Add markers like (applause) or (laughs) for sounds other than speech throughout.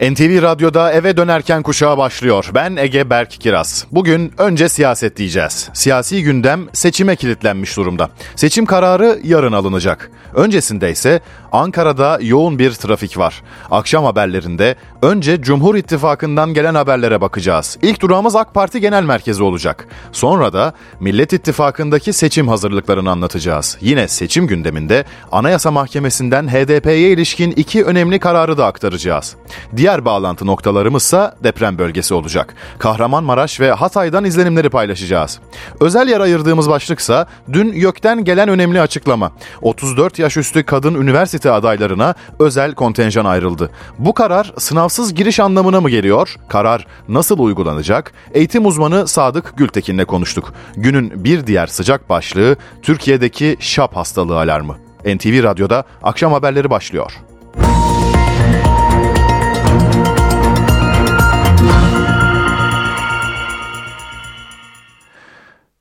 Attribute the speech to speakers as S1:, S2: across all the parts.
S1: NTV Radyo'da eve dönerken kuşağı başlıyor. Ben Ege Berk Kiraz. Bugün önce siyaset diyeceğiz. Siyasi gündem seçime kilitlenmiş durumda. Seçim kararı yarın alınacak. Öncesinde ise Ankara'da yoğun bir trafik var. Akşam haberlerinde önce Cumhur İttifakı'ndan gelen haberlere bakacağız. İlk durağımız AK Parti Genel Merkezi olacak. Sonra da Millet İttifakı'ndaki seçim hazırlıklarını anlatacağız. Yine seçim gündeminde Anayasa Mahkemesi'nden HDP'ye ilişkin iki önemli kararı da aktaracağız. Diğer bağlantı noktalarımızsa deprem bölgesi olacak. Kahramanmaraş ve Hatay'dan izlenimleri paylaşacağız. Özel yer ayırdığımız başlıksa dün YÖK'ten gelen önemli açıklama. 34 yaş üstü kadın üniversite adaylarına özel kontenjan ayrıldı. Bu karar sınavsız giriş anlamına mı geliyor? Karar nasıl uygulanacak? Eğitim uzmanı Sadık Gültekin'le konuştuk. Günün bir diğer sıcak başlığı Türkiye'deki şap hastalığı alarmı. NTV Radyo'da akşam haberleri başlıyor.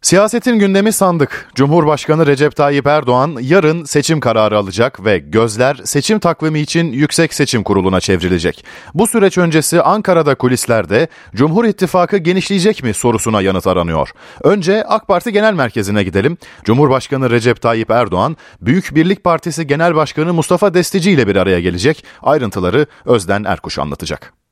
S1: Siyasetin gündemi sandık. Cumhurbaşkanı Recep Tayyip Erdoğan yarın seçim kararı alacak ve gözler seçim takvimi için Yüksek Seçim Kurulu'na çevrilecek. Bu süreç öncesi Ankara'da kulislerde Cumhur İttifakı genişleyecek mi sorusuna yanıt aranıyor. Önce AK Parti Genel Merkezi'ne gidelim. Cumhurbaşkanı Recep Tayyip Erdoğan, Büyük Birlik Partisi Genel Başkanı Mustafa Destici ile bir araya gelecek. Ayrıntıları Özden Erkuş anlatacak.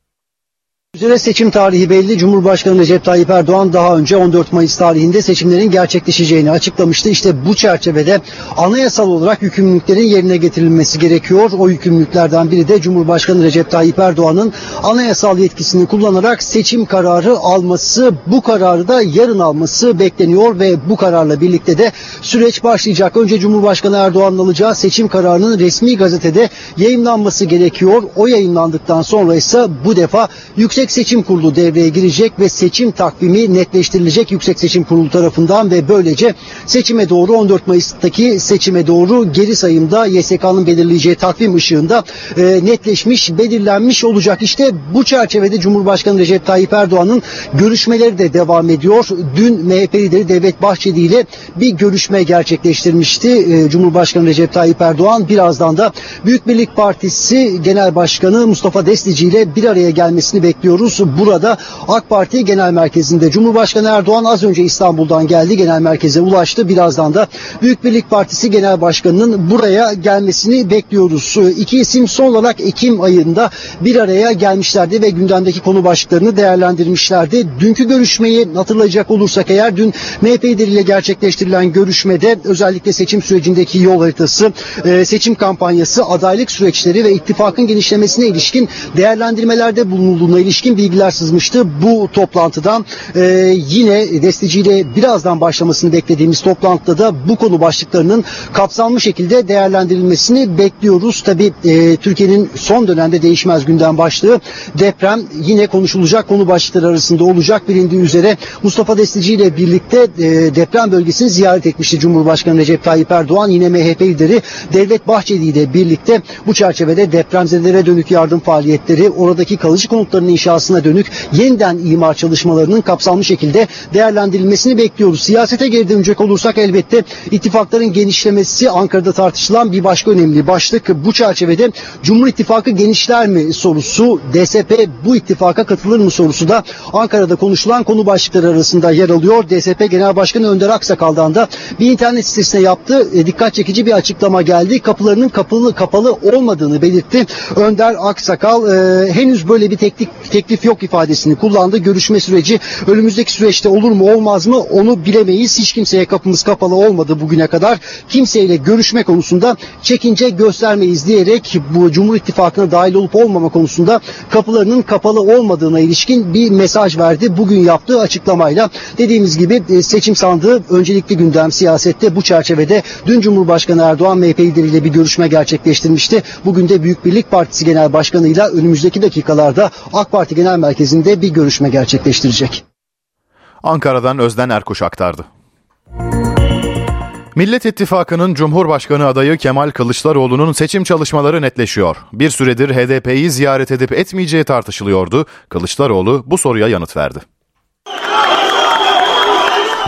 S2: Üzere seçim tarihi belli. Cumhurbaşkanı Recep Tayyip Erdoğan daha önce 14 Mayıs tarihinde seçimlerin gerçekleşeceğini açıklamıştı. İşte bu çerçevede anayasal olarak yükümlülüklerin yerine getirilmesi gerekiyor. O yükümlülüklerden biri de Cumhurbaşkanı Recep Tayyip Erdoğan'ın anayasal yetkisini kullanarak seçim kararı alması, bu kararı da yarın alması bekleniyor ve bu kararla birlikte de süreç başlayacak. Önce Cumhurbaşkanı Erdoğan'ın alacağı seçim kararının resmi gazetede yayınlanması gerekiyor. O yayınlandıktan sonra ise bu defa yüksek Yüksek Seçim Kurulu devreye girecek ve seçim takvimi netleştirilecek Yüksek Seçim Kurulu tarafından ve böylece seçime doğru 14 Mayıs'taki seçime doğru geri sayımda YSK'nın belirleyeceği takvim ışığında e, netleşmiş, belirlenmiş olacak. İşte bu çerçevede Cumhurbaşkanı Recep Tayyip Erdoğan'ın görüşmeleri de devam ediyor. Dün MHP lideri Devlet Bahçeli ile bir görüşme gerçekleştirmişti. E, Cumhurbaşkanı Recep Tayyip Erdoğan birazdan da Büyük Birlik Partisi Genel Başkanı Mustafa Destici ile bir araya gelmesini bekliyor ediyoruz. Burada AK Parti Genel Merkezi'nde Cumhurbaşkanı Erdoğan az önce İstanbul'dan geldi. Genel merkeze ulaştı. Birazdan da Büyük Birlik Partisi Genel Başkanı'nın buraya gelmesini bekliyoruz. İki isim son olarak Ekim ayında bir araya gelmişlerdi ve gündemdeki konu başlıklarını değerlendirmişlerdi. Dünkü görüşmeyi hatırlayacak olursak eğer dün MHP lideriyle gerçekleştirilen görüşmede özellikle seçim sürecindeki yol haritası, e, seçim kampanyası, adaylık süreçleri ve ittifakın genişlemesine ilişkin değerlendirmelerde bulunulduğuna ilişkin ilişkin bilgiler sızmıştı. Bu toplantıdan e, yine desteciyle birazdan başlamasını beklediğimiz toplantıda da bu konu başlıklarının kapsamlı şekilde değerlendirilmesini bekliyoruz. Tabi e, Türkiye'nin son dönemde değişmez gündem başlığı deprem yine konuşulacak konu başlıkları arasında olacak. Bilindiği üzere Mustafa Destici ile birlikte e, deprem bölgesini ziyaret etmişti Cumhurbaşkanı Recep Tayyip Erdoğan. Yine MHP lideri Devlet Bahçeli ile birlikte bu çerçevede depremzedelere dönük yardım faaliyetleri, oradaki kalıcı konutların inşa inşasına dönük yeniden imar çalışmalarının kapsamlı şekilde değerlendirilmesini bekliyoruz. Siyasete geri dönecek olursak elbette ittifakların genişlemesi Ankara'da tartışılan bir başka önemli başlık. Bu çerçevede Cumhur İttifakı genişler mi sorusu, DSP bu ittifaka katılır mı sorusu da Ankara'da konuşulan konu başlıkları arasında yer alıyor. DSP Genel Başkanı Önder Aksakal'dan da bir internet sitesine yaptığı e, dikkat çekici bir açıklama geldi. Kapılarının kapalı kapalı olmadığını belirtti. Önder Aksakal e, henüz böyle bir teklif teklif yok ifadesini kullandı. Görüşme süreci önümüzdeki süreçte olur mu olmaz mı onu bilemeyiz. Hiç kimseye kapımız kapalı olmadı bugüne kadar. Kimseyle görüşme konusunda çekince göstermeyiz diyerek bu Cumhur İttifakı'na dahil olup olmama konusunda kapılarının kapalı olmadığına ilişkin bir mesaj verdi. Bugün yaptığı açıklamayla dediğimiz gibi e, seçim sandığı öncelikli gündem siyasette bu çerçevede dün Cumhurbaşkanı Erdoğan MHP lideriyle bir görüşme gerçekleştirmişti. Bugün de Büyük Birlik Partisi Genel Başkanı'yla önümüzdeki dakikalarda AK Parti Parti Genel Merkezi'nde bir görüşme gerçekleştirecek.
S1: Ankara'dan Özden Erkuş aktardı. Millet İttifakı'nın Cumhurbaşkanı adayı Kemal Kılıçdaroğlu'nun seçim çalışmaları netleşiyor. Bir süredir HDP'yi ziyaret edip etmeyeceği tartışılıyordu. Kılıçdaroğlu bu soruya yanıt verdi.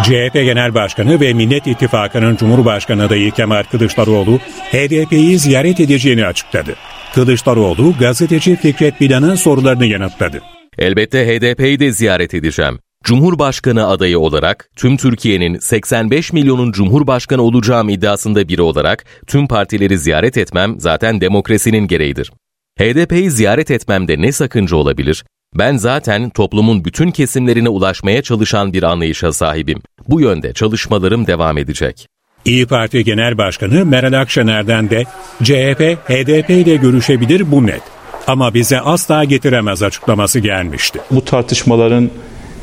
S3: CHP Genel Başkanı ve Millet İttifakı'nın Cumhurbaşkanı adayı Kemal Kılıçdaroğlu HDP'yi ziyaret edeceğini açıkladı. Kılıçdaroğlu gazeteci Fikret Bilan'ın sorularını yanıtladı.
S4: Elbette HDP'yi de ziyaret edeceğim. Cumhurbaşkanı adayı olarak tüm Türkiye'nin 85 milyonun cumhurbaşkanı olacağım iddiasında biri olarak tüm partileri ziyaret etmem zaten demokrasinin gereğidir. HDP'yi ziyaret etmemde ne sakınca olabilir? Ben zaten toplumun bütün kesimlerine ulaşmaya çalışan bir anlayışa sahibim. Bu yönde çalışmalarım devam edecek.
S3: İyi Parti Genel Başkanı Meral Akşener'den de CHP, HDP ile görüşebilir bu net. Ama bize asla getiremez açıklaması gelmişti.
S5: Bu tartışmaların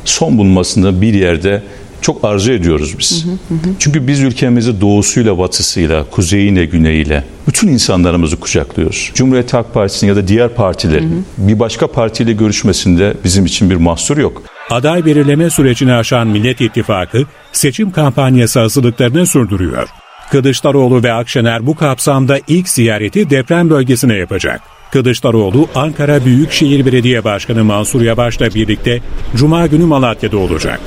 S5: son bulmasını bir yerde çok arzu ediyoruz biz. Hı hı hı. Çünkü biz ülkemizi doğusuyla batısıyla, kuzeyiyle güneyiyle bütün insanlarımızı kucaklıyoruz. Cumhuriyet Halk Partisi'nin ya da diğer partilerin hı hı. bir başka partiyle görüşmesinde bizim için bir mahsur yok.
S3: Aday belirleme sürecini aşan Millet İttifakı seçim kampanyası hazırlıklarını sürdürüyor. Kılıçdaroğlu ve Akşener bu kapsamda ilk ziyareti deprem bölgesine yapacak. Kılıçdaroğlu Ankara Büyükşehir Belediye Başkanı Mansur Yavaş'la birlikte Cuma günü Malatya'da olacak.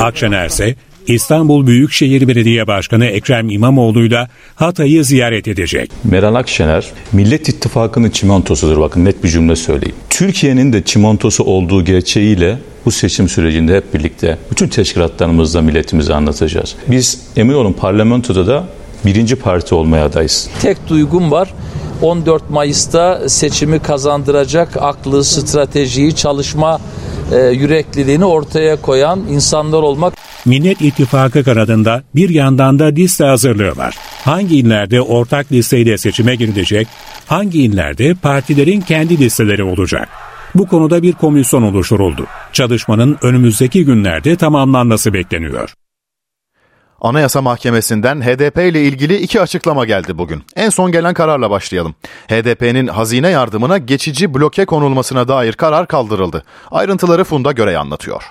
S3: Akşener ise İstanbul Büyükşehir Belediye Başkanı Ekrem İmamoğlu'yla Hatay'ı ziyaret edecek.
S5: Meral Akşener Millet İttifakı'nın çimentosudur bakın net bir cümle söyleyeyim. Türkiye'nin de çimentosu olduğu gerçeğiyle bu seçim sürecinde hep birlikte bütün teşkilatlarımızla milletimize anlatacağız. Biz emin olun parlamentoda da birinci parti olmaya adayız.
S6: Tek duygum var 14 Mayıs'ta seçimi kazandıracak aklı, stratejiyi, çalışma e, yürekliliğini ortaya koyan insanlar olmak.
S3: Millet İttifakı kanadında bir yandan da liste hazırlığı var. Hangi illerde ortak listeyle seçime girilecek, hangi illerde partilerin kendi listeleri olacak? Bu konuda bir komisyon oluşturuldu. Çalışmanın önümüzdeki günlerde tamamlanması bekleniyor.
S1: Anayasa Mahkemesi'nden HDP ile ilgili iki açıklama geldi bugün. En son gelen kararla başlayalım. HDP'nin hazine yardımına geçici bloke konulmasına dair karar kaldırıldı. Ayrıntıları Funda Görey anlatıyor.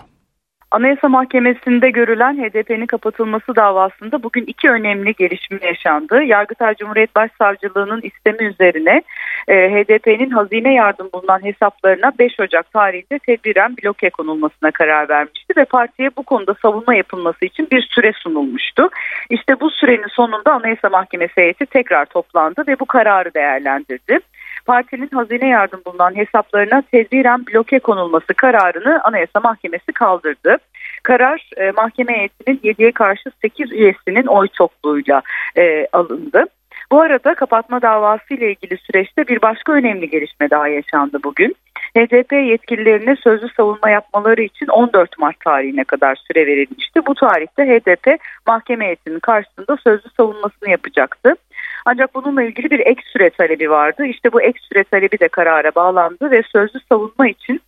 S7: Anayasa Mahkemesi'nde görülen HDP'nin kapatılması davasında bugün iki önemli gelişme yaşandı. Yargıtay Cumhuriyet Başsavcılığı'nın istemi üzerine e, HDP'nin hazine yardım bulunan hesaplarına 5 Ocak tarihinde tedbiren bloke konulmasına karar vermişti ve partiye bu konuda savunma yapılması için bir süre sunulmuştu. İşte bu sürenin sonunda Anayasa Mahkemesi heyeti tekrar toplandı ve bu kararı değerlendirdi partinin hazine yardım bulunan hesaplarına tedbiren bloke konulması kararını Anayasa Mahkemesi kaldırdı. Karar e, mahkeme heyetinin 7'ye karşı 8 üyesinin oy çokluğuyla e, alındı. Bu arada kapatma davası ile ilgili süreçte bir başka önemli gelişme daha yaşandı bugün. HDP yetkililerine sözlü savunma yapmaları için 14 Mart tarihine kadar süre verilmişti. Bu tarihte HDP mahkeme heyetinin karşısında sözlü savunmasını yapacaktı. Ancak bununla ilgili bir ek süre talebi vardı. İşte bu ek süre talebi de karara bağlandı ve sözlü savunma için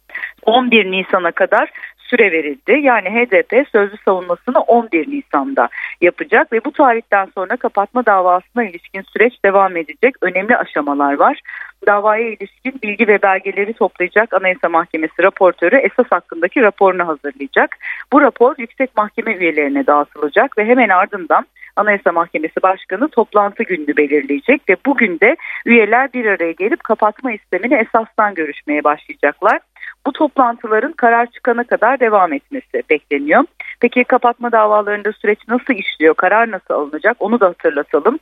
S7: 11 Nisan'a kadar süre verildi. Yani HDP sözlü savunmasını 11 Nisan'da yapacak ve bu tarihten sonra kapatma davasına ilişkin süreç devam edecek. Önemli aşamalar var. Davaya ilişkin bilgi ve belgeleri toplayacak Anayasa Mahkemesi raportörü esas hakkındaki raporunu hazırlayacak. Bu rapor yüksek mahkeme üyelerine dağıtılacak ve hemen ardından Anayasa Mahkemesi Başkanı toplantı gününü belirleyecek ve bugün de üyeler bir araya gelip kapatma istemini esastan görüşmeye başlayacaklar. Bu toplantıların karar çıkana kadar devam etmesi bekleniyor. Peki kapatma davalarında süreç nasıl işliyor, karar nasıl alınacak onu da hatırlatalım.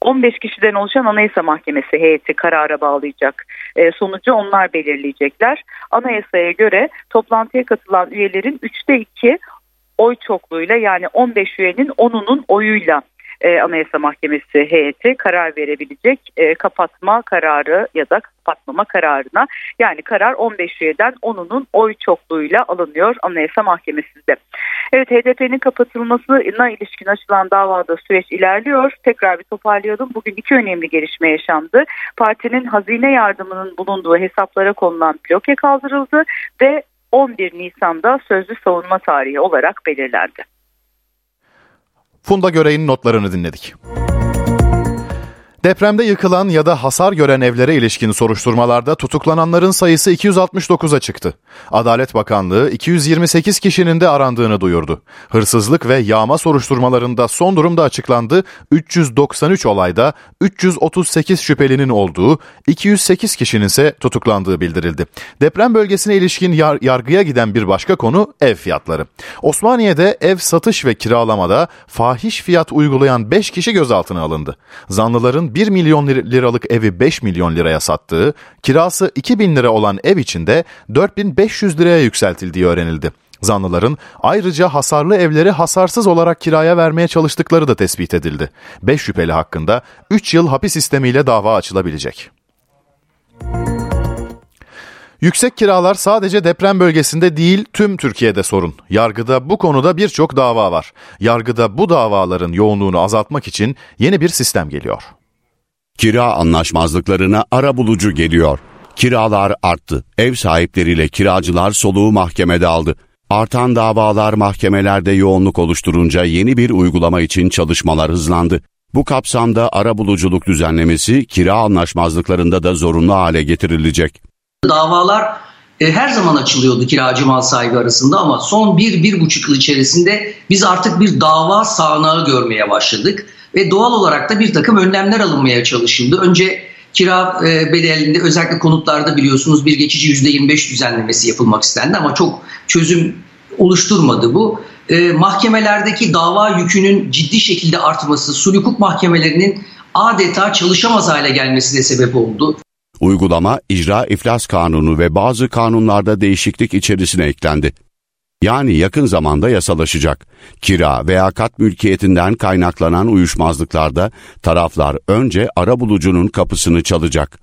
S7: 15 kişiden oluşan Anayasa Mahkemesi heyeti karara bağlayacak. E, sonucu onlar belirleyecekler. Anayasaya göre toplantıya katılan üyelerin 3'te 2 oy çokluğuyla yani 15 üyenin 10'unun oyuyla e, Anayasa Mahkemesi heyeti karar verebilecek e, kapatma kararı ya da kapatmama kararına. Yani karar 15 üyeden 10'unun oy çokluğuyla alınıyor Anayasa Mahkemesi'nde. Evet HDP'nin kapatılmasına ilişkin açılan davada süreç ilerliyor. Tekrar bir toparlayalım. Bugün iki önemli gelişme yaşandı. Partinin hazine yardımının bulunduğu hesaplara konulan bloke kaldırıldı ve 11 Nisan'da sözlü savunma tarihi olarak belirlendi.
S1: Funda Görey'in notlarını dinledik. Depremde yıkılan ya da hasar gören evlere ilişkin soruşturmalarda tutuklananların sayısı 269'a çıktı. Adalet Bakanlığı 228 kişinin de arandığını duyurdu. Hırsızlık ve yağma soruşturmalarında son durumda açıklandı. 393 olayda 338 şüphelinin olduğu, 208 kişinin ise tutuklandığı bildirildi. Deprem bölgesine ilişkin yar- yargıya giden bir başka konu ev fiyatları. Osmaniye'de ev satış ve kiralamada fahiş fiyat uygulayan 5 kişi gözaltına alındı. Zanlıların 1 milyon liralık evi 5 milyon liraya sattığı, kirası 2 bin lira olan ev içinde 4500 liraya yükseltildiği öğrenildi. Zanlıların ayrıca hasarlı evleri hasarsız olarak kiraya vermeye çalıştıkları da tespit edildi. 5 şüpheli hakkında 3 yıl hapis sistemiyle dava açılabilecek. Yüksek kiralar sadece deprem bölgesinde değil tüm Türkiye'de sorun. Yargıda bu konuda birçok dava var. Yargıda bu davaların yoğunluğunu azaltmak için yeni bir sistem geliyor.
S8: Kira anlaşmazlıklarına ara bulucu geliyor. Kiralar arttı. Ev sahipleriyle kiracılar soluğu mahkemede aldı. Artan davalar mahkemelerde yoğunluk oluşturunca yeni bir uygulama için çalışmalar hızlandı. Bu kapsamda ara buluculuk düzenlemesi kira anlaşmazlıklarında da zorunlu hale getirilecek.
S9: Davalar e, her zaman açılıyordu kiracı mal sahibi arasında ama son bir, bir buçuk yıl içerisinde biz artık bir dava sağanağı görmeye başladık. Ve doğal olarak da bir takım önlemler alınmaya çalışıldı. Önce kira e, bedelinde özellikle konutlarda biliyorsunuz bir geçici %25 düzenlemesi yapılmak istendi ama çok çözüm oluşturmadı bu. E, mahkemelerdeki dava yükünün ciddi şekilde artması, sulh hukuk mahkemelerinin adeta çalışamaz hale gelmesine sebep oldu.
S8: Uygulama icra iflas kanunu ve bazı kanunlarda değişiklik içerisine eklendi. Yani yakın zamanda yasalaşacak. Kira veya kat mülkiyetinden kaynaklanan uyuşmazlıklarda taraflar önce ara bulucunun kapısını çalacak.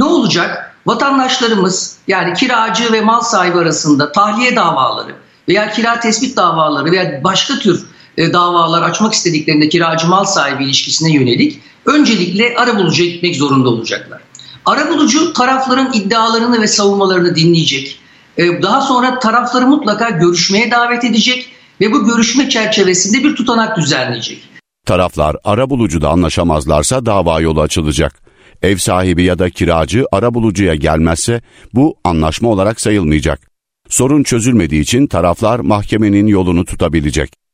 S9: Ne olacak? Vatandaşlarımız yani kiracı ve mal sahibi arasında tahliye davaları veya kira tespit davaları veya başka tür e, davalar açmak istediklerinde kiracı mal sahibi ilişkisine yönelik öncelikle ara bulucuya gitmek zorunda olacaklar. Arabulucu tarafların iddialarını ve savunmalarını dinleyecek. Ee, daha sonra tarafları mutlaka görüşmeye davet edecek ve bu görüşme çerçevesinde bir tutanak düzenleyecek.
S8: Taraflar arabulucuda anlaşamazlarsa dava yolu açılacak. Ev sahibi ya da kiracı arabulucuya gelmezse bu anlaşma olarak sayılmayacak. Sorun çözülmediği için taraflar mahkemenin yolunu tutabilecek.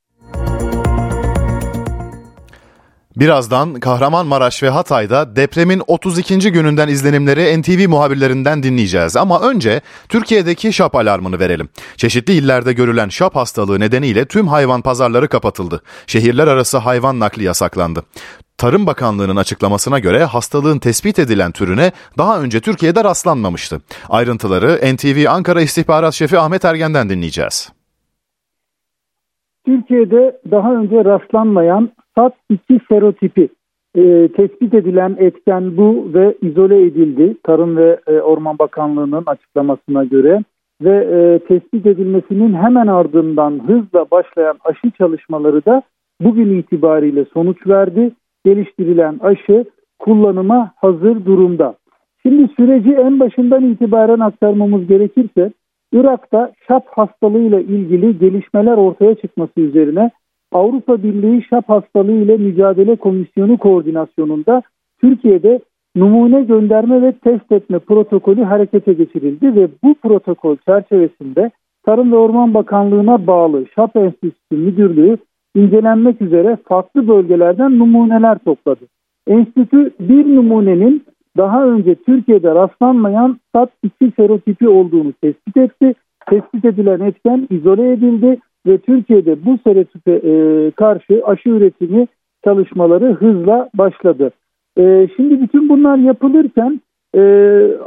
S1: Birazdan Kahramanmaraş ve Hatay'da depremin 32. gününden izlenimleri NTV muhabirlerinden dinleyeceğiz. Ama önce Türkiye'deki şap alarmını verelim. Çeşitli illerde görülen şap hastalığı nedeniyle tüm hayvan pazarları kapatıldı. Şehirler arası hayvan nakli yasaklandı. Tarım Bakanlığı'nın açıklamasına göre hastalığın tespit edilen türüne daha önce Türkiye'de rastlanmamıştı. Ayrıntıları NTV Ankara İstihbarat Şefi Ahmet Ergen'den dinleyeceğiz.
S10: Türkiye'de daha önce rastlanmayan SAT2 serotipi e, tespit edilen etken bu ve izole edildi Tarım ve e, Orman Bakanlığı'nın açıklamasına göre ve e, tespit edilmesinin hemen ardından hızla başlayan aşı çalışmaları da bugün itibariyle sonuç verdi. Geliştirilen aşı kullanıma hazır durumda. Şimdi süreci en başından itibaren aktarmamız gerekirse Irak'ta şap hastalığıyla ilgili gelişmeler ortaya çıkması üzerine Avrupa Birliği şap hastalığı ile mücadele komisyonu koordinasyonunda Türkiye'de numune gönderme ve test etme protokolü harekete geçirildi ve bu protokol çerçevesinde Tarım ve Orman Bakanlığı'na bağlı ŞAP Enstitüsü Müdürlüğü incelenmek üzere farklı bölgelerden numuneler topladı. Enstitü bir numunenin daha önce Türkiye'de rastlanmayan SAT2 serotipi olduğunu tespit etti. Tespit edilen etken izole edildi ve Türkiye'de bu serotipe e, karşı aşı üretimi çalışmaları hızla başladı. E, şimdi bütün bunlar yapılırken e,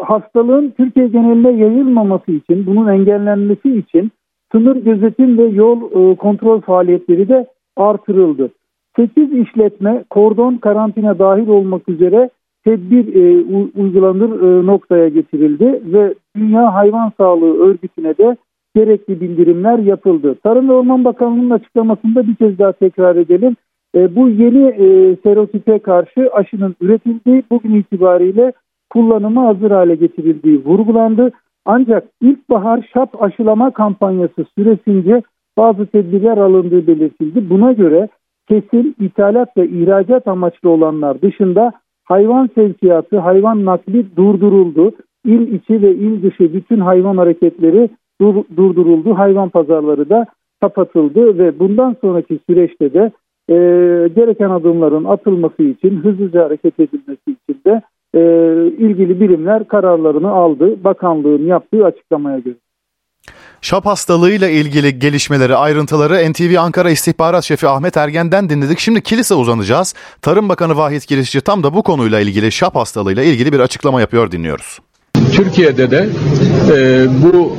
S10: hastalığın Türkiye geneline yayılmaması için, bunun engellenmesi için sınır gözetim ve yol e, kontrol faaliyetleri de artırıldı. 8 işletme kordon karantina dahil olmak üzere tedbir e, uygulanır e, noktaya getirildi ve Dünya Hayvan Sağlığı Örgütü'ne de gerekli bildirimler yapıldı. Tarım ve Orman Bakanlığı'nın açıklamasında bir kez daha tekrar edelim. E, bu yeni e, serotipe karşı aşının üretildiği bugün itibariyle kullanıma hazır hale getirildiği vurgulandı. Ancak ilkbahar şap aşılama kampanyası süresince bazı tedbirler alındığı belirtildi. Buna göre kesin ithalat ve ihracat amaçlı olanlar dışında hayvan sevkiyatı, hayvan nakli durduruldu. İl içi ve il dışı bütün hayvan hareketleri dur, durduruldu. Hayvan pazarları da kapatıldı ve bundan sonraki süreçte de e, gereken adımların atılması için, hızlıca hareket edilmesi için de e, ilgili birimler kararlarını aldı. Bakanlığın yaptığı açıklamaya göre.
S1: Şap hastalığıyla ilgili gelişmeleri, ayrıntıları NTV Ankara İstihbarat Şefi Ahmet Ergen'den dinledik. Şimdi kilise uzanacağız. Tarım Bakanı Vahit Kirişçi tam da bu konuyla ilgili şap hastalığıyla ilgili bir açıklama yapıyor dinliyoruz.
S11: Türkiye'de de e, bu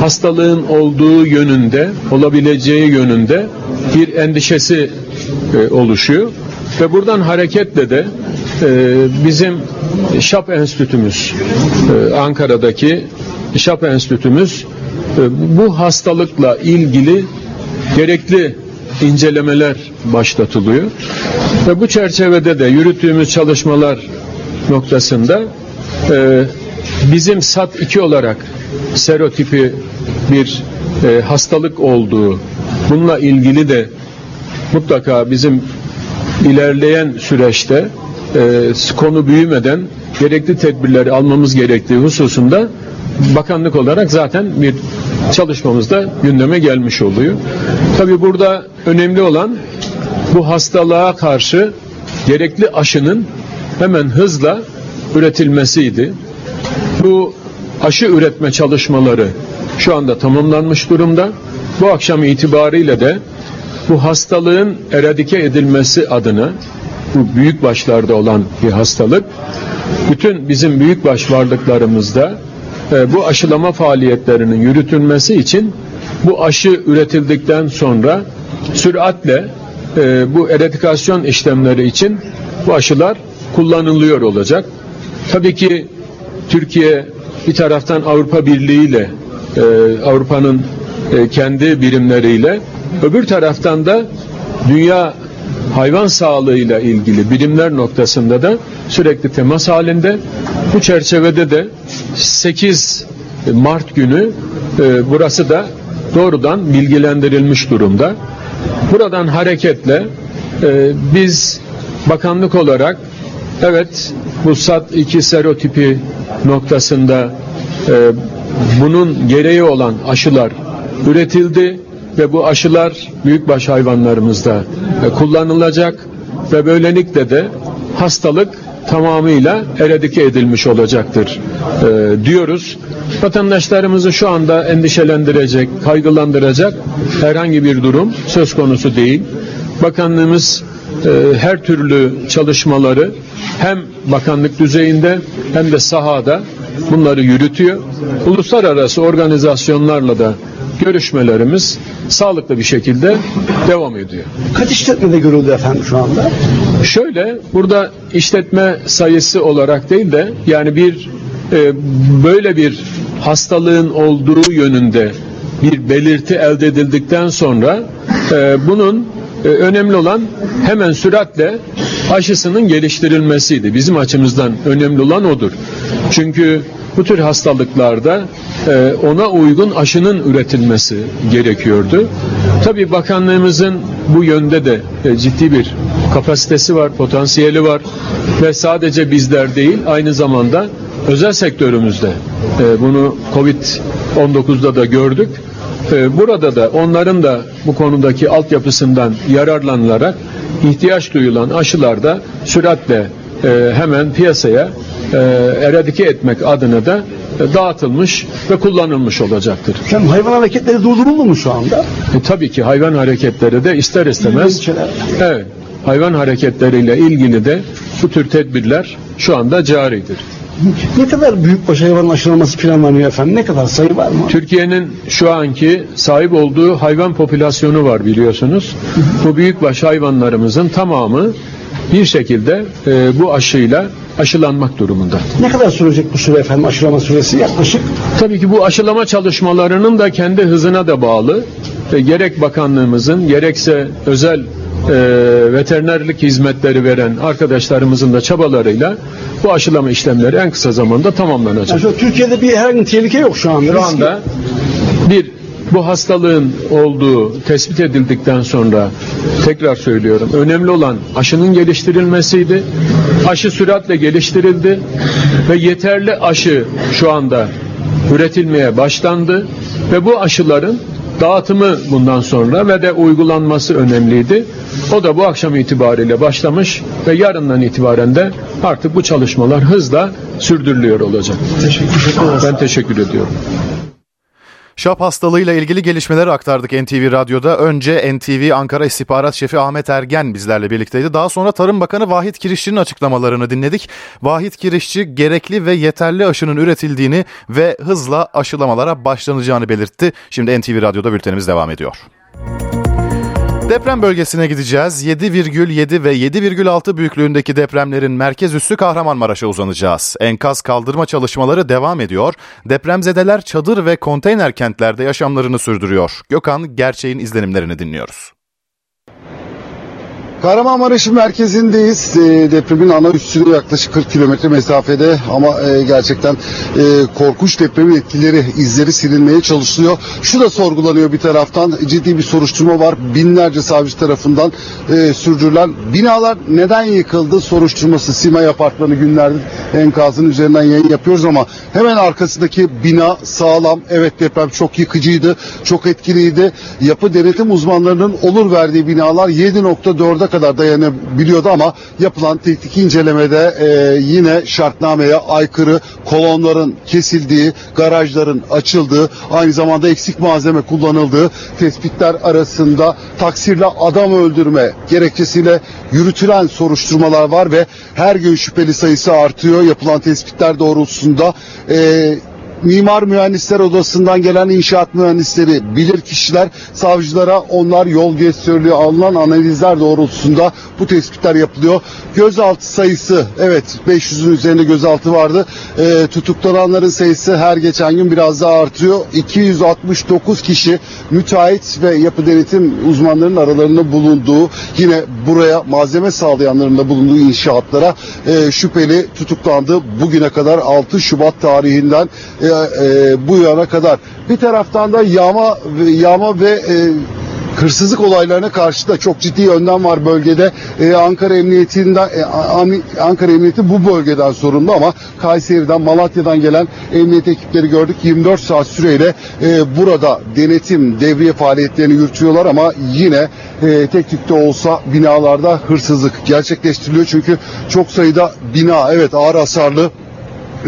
S11: hastalığın olduğu yönünde, olabileceği yönünde bir endişesi e, oluşuyor. Ve buradan hareketle de e, bizim ŞAP Enstitümüz, e, Ankara'daki ŞAP Enstitümüz e, bu hastalıkla ilgili gerekli incelemeler başlatılıyor. Ve bu çerçevede de yürüttüğümüz çalışmalar noktasında e, bizim SAT2 olarak serotipi bir e, hastalık olduğu, bununla ilgili de mutlaka bizim ilerleyen süreçte e, konu büyümeden gerekli tedbirleri almamız gerektiği hususunda bakanlık olarak zaten bir çalışmamızda gündeme gelmiş oluyor. Tabi burada önemli olan bu hastalığa karşı gerekli aşının hemen hızla üretilmesiydi. Bu aşı üretme çalışmaları şu anda tamamlanmış durumda. Bu akşam itibariyle de bu hastalığın eradike edilmesi adına bu büyük başlarda olan bir hastalık bütün bizim büyük baş varlıklarımızda e, bu aşılama faaliyetlerinin yürütülmesi için bu aşı üretildikten sonra süratle e, bu eradikasyon işlemleri için bu aşılar kullanılıyor olacak. Tabii ki Türkiye bir taraftan Avrupa Birliği ile e, Avrupa'nın e, kendi birimleriyle öbür taraftan da dünya hayvan sağlığıyla ilgili bilimler noktasında da sürekli temas halinde. Bu çerçevede de 8 Mart günü e, burası da doğrudan bilgilendirilmiş durumda. Buradan hareketle e, biz bakanlık olarak evet bu SAT2 serotipi noktasında e, bunun gereği olan aşılar üretildi ve bu aşılar büyükbaş hayvanlarımızda e, kullanılacak ve böylelikle de hastalık tamamıyla eradike edilmiş olacaktır e, diyoruz. Vatandaşlarımızı şu anda endişelendirecek, kaygılandıracak herhangi bir durum söz konusu değil. Bakanlığımız her türlü çalışmaları hem bakanlık düzeyinde hem de sahada bunları yürütüyor. Uluslararası organizasyonlarla da görüşmelerimiz sağlıklı bir şekilde devam ediyor.
S2: Kaç işletmede görüldü efendim şu anda?
S11: Şöyle burada işletme sayısı olarak değil de yani bir e, böyle bir hastalığın olduğu yönünde bir belirti elde edildikten sonra e, bunun e, önemli olan hemen süratle aşısının geliştirilmesiydi. Bizim açımızdan önemli olan odur. Çünkü bu tür hastalıklarda e, ona uygun aşının üretilmesi gerekiyordu. Tabi bakanlığımızın bu yönde de e, ciddi bir kapasitesi var, potansiyeli var ve sadece bizler değil aynı zamanda özel sektörümüzde e, bunu Covid-19'da da gördük. Burada da onların da bu konudaki altyapısından yararlanılarak ihtiyaç duyulan aşılarda süratle hemen piyasaya eradike etmek adına da dağıtılmış ve kullanılmış olacaktır.
S2: Efendim hayvan hareketleri durduruldu mu şu anda?
S11: E, tabii ki hayvan hareketleri de ister istemez evet, hayvan hareketleriyle ilgili de bu tür tedbirler şu anda caridir.
S2: Ne kadar büyükbaş hayvan aşılaması planlanıyor efendim? Ne kadar sayı var mı?
S11: Türkiye'nin şu anki sahip olduğu hayvan popülasyonu var biliyorsunuz. Bu büyükbaş hayvanlarımızın tamamı bir şekilde e, bu aşıyla aşılanmak durumunda.
S2: Ne kadar sürecek bu süre efendim aşılama süresi yaklaşık?
S11: Tabii ki bu aşılama çalışmalarının da kendi hızına da bağlı. E, gerek bakanlığımızın gerekse özel e, veterinerlik hizmetleri veren arkadaşlarımızın da çabalarıyla bu aşılama işlemleri en kısa zamanda tamamlanacak.
S2: Yani Türkiye'de bir herhangi bir tehlike yok şu anda.
S11: Şu anda bir bu hastalığın olduğu tespit edildikten sonra tekrar söylüyorum önemli olan aşının geliştirilmesiydi. Aşı süratle geliştirildi ve yeterli aşı şu anda üretilmeye başlandı ve bu aşıların dağıtımı bundan sonra ve de uygulanması önemliydi. O da bu akşam itibariyle başlamış ve yarından itibaren de artık bu çalışmalar hızla sürdürülüyor olacak.
S2: Teşekkür.
S11: Ben teşekkür ediyorum.
S1: Şap hastalığıyla ilgili gelişmeleri aktardık NTV Radyo'da. Önce NTV Ankara İstihbarat Şefi Ahmet Ergen bizlerle birlikteydi. Daha sonra Tarım Bakanı Vahit Kirişçi'nin açıklamalarını dinledik. Vahit Kirişçi gerekli ve yeterli aşının üretildiğini ve hızla aşılamalara başlanacağını belirtti. Şimdi NTV Radyo'da bültenimiz devam ediyor. Deprem bölgesine gideceğiz. 7,7 ve 7,6 büyüklüğündeki depremlerin merkez üssü Kahramanmaraş'a uzanacağız. Enkaz kaldırma çalışmaları devam ediyor. Depremzedeler çadır ve konteyner kentlerde yaşamlarını sürdürüyor. Gökhan Gerçeğin izlenimlerini dinliyoruz.
S12: Kahramanmaraş'ın merkezindeyiz. E, depremin ana üstüne yaklaşık 40 kilometre mesafede ama e, gerçekten e, korkunç depremin etkileri, izleri silinmeye çalışılıyor. Şu da sorgulanıyor bir taraftan. Ciddi bir soruşturma var. Binlerce savcı tarafından e, sürdürülen binalar neden yıkıldı soruşturması. Simay Apartmanı günlerdir enkazın üzerinden yayın yapıyoruz ama hemen arkasındaki bina sağlam. Evet deprem çok yıkıcıydı, çok etkiliydi. Yapı denetim uzmanlarının olur verdiği binalar 7.4'e kadar dayanabiliyordu ama yapılan teknik incelemede e, yine şartnameye aykırı kolonların kesildiği, garajların açıldığı, aynı zamanda eksik malzeme kullanıldığı tespitler arasında taksirle adam öldürme gerekçesiyle yürütülen soruşturmalar var ve her gün şüpheli sayısı artıyor. Yapılan tespitler doğrultusunda e, Mimar Mühendisler Odası'ndan gelen inşaat mühendisleri, bilir kişiler, savcılara onlar yol gösteriliyor. Alınan analizler doğrultusunda bu tespitler yapılıyor. Gözaltı sayısı evet 500'ün üzerinde gözaltı vardı. E, tutuklananların sayısı her geçen gün biraz daha artıyor. 269 kişi müteahhit ve yapı denetim uzmanlarının aralarında bulunduğu yine buraya malzeme sağlayanların da bulunduğu inşaatlara e, şüpheli tutuklandı. Bugüne kadar 6 Şubat tarihinden e, e, bu yana kadar. Bir taraftan da yağma yağma ve e, hırsızlık olaylarına karşı da çok ciddi önlem var bölgede. Ee, Ankara Emniyeti'nden e, Ankara Emniyeti bu bölgeden sorumlu ama Kayseri'den, Malatya'dan gelen emniyet ekipleri gördük. 24 saat süreyle e, burada denetim, devriye faaliyetlerini yürütüyorlar ama yine e, tek tük de olsa binalarda hırsızlık gerçekleştiriliyor. Çünkü çok sayıda bina evet ağır hasarlı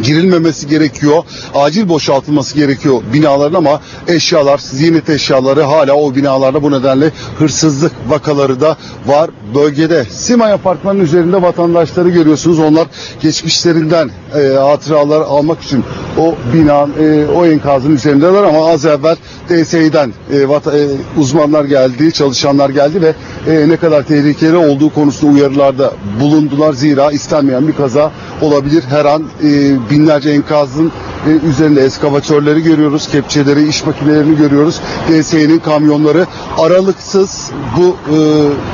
S12: girilmemesi gerekiyor. Acil boşaltılması gerekiyor binaların ama eşyalar, ziynet eşyaları hala o binalarda bu nedenle hırsızlık vakaları da var bölgede. Simay apartmanın üzerinde vatandaşları görüyorsunuz. Onlar geçmişlerinden e, hatıralar almak için o bina, e, o enkazın üzerindeler ama az evvel DSİ'den e, vata, e, uzmanlar geldi, çalışanlar geldi ve e, ne kadar tehlikeli olduğu konusunda uyarılarda bulundular. Zira istenmeyen bir kaza olabilir. Her an e, binlerce enkazın e, üzerinde eskavatörleri görüyoruz, kepçeleri, iş makinelerini görüyoruz. DSE'nin kamyonları aralıksız bu e,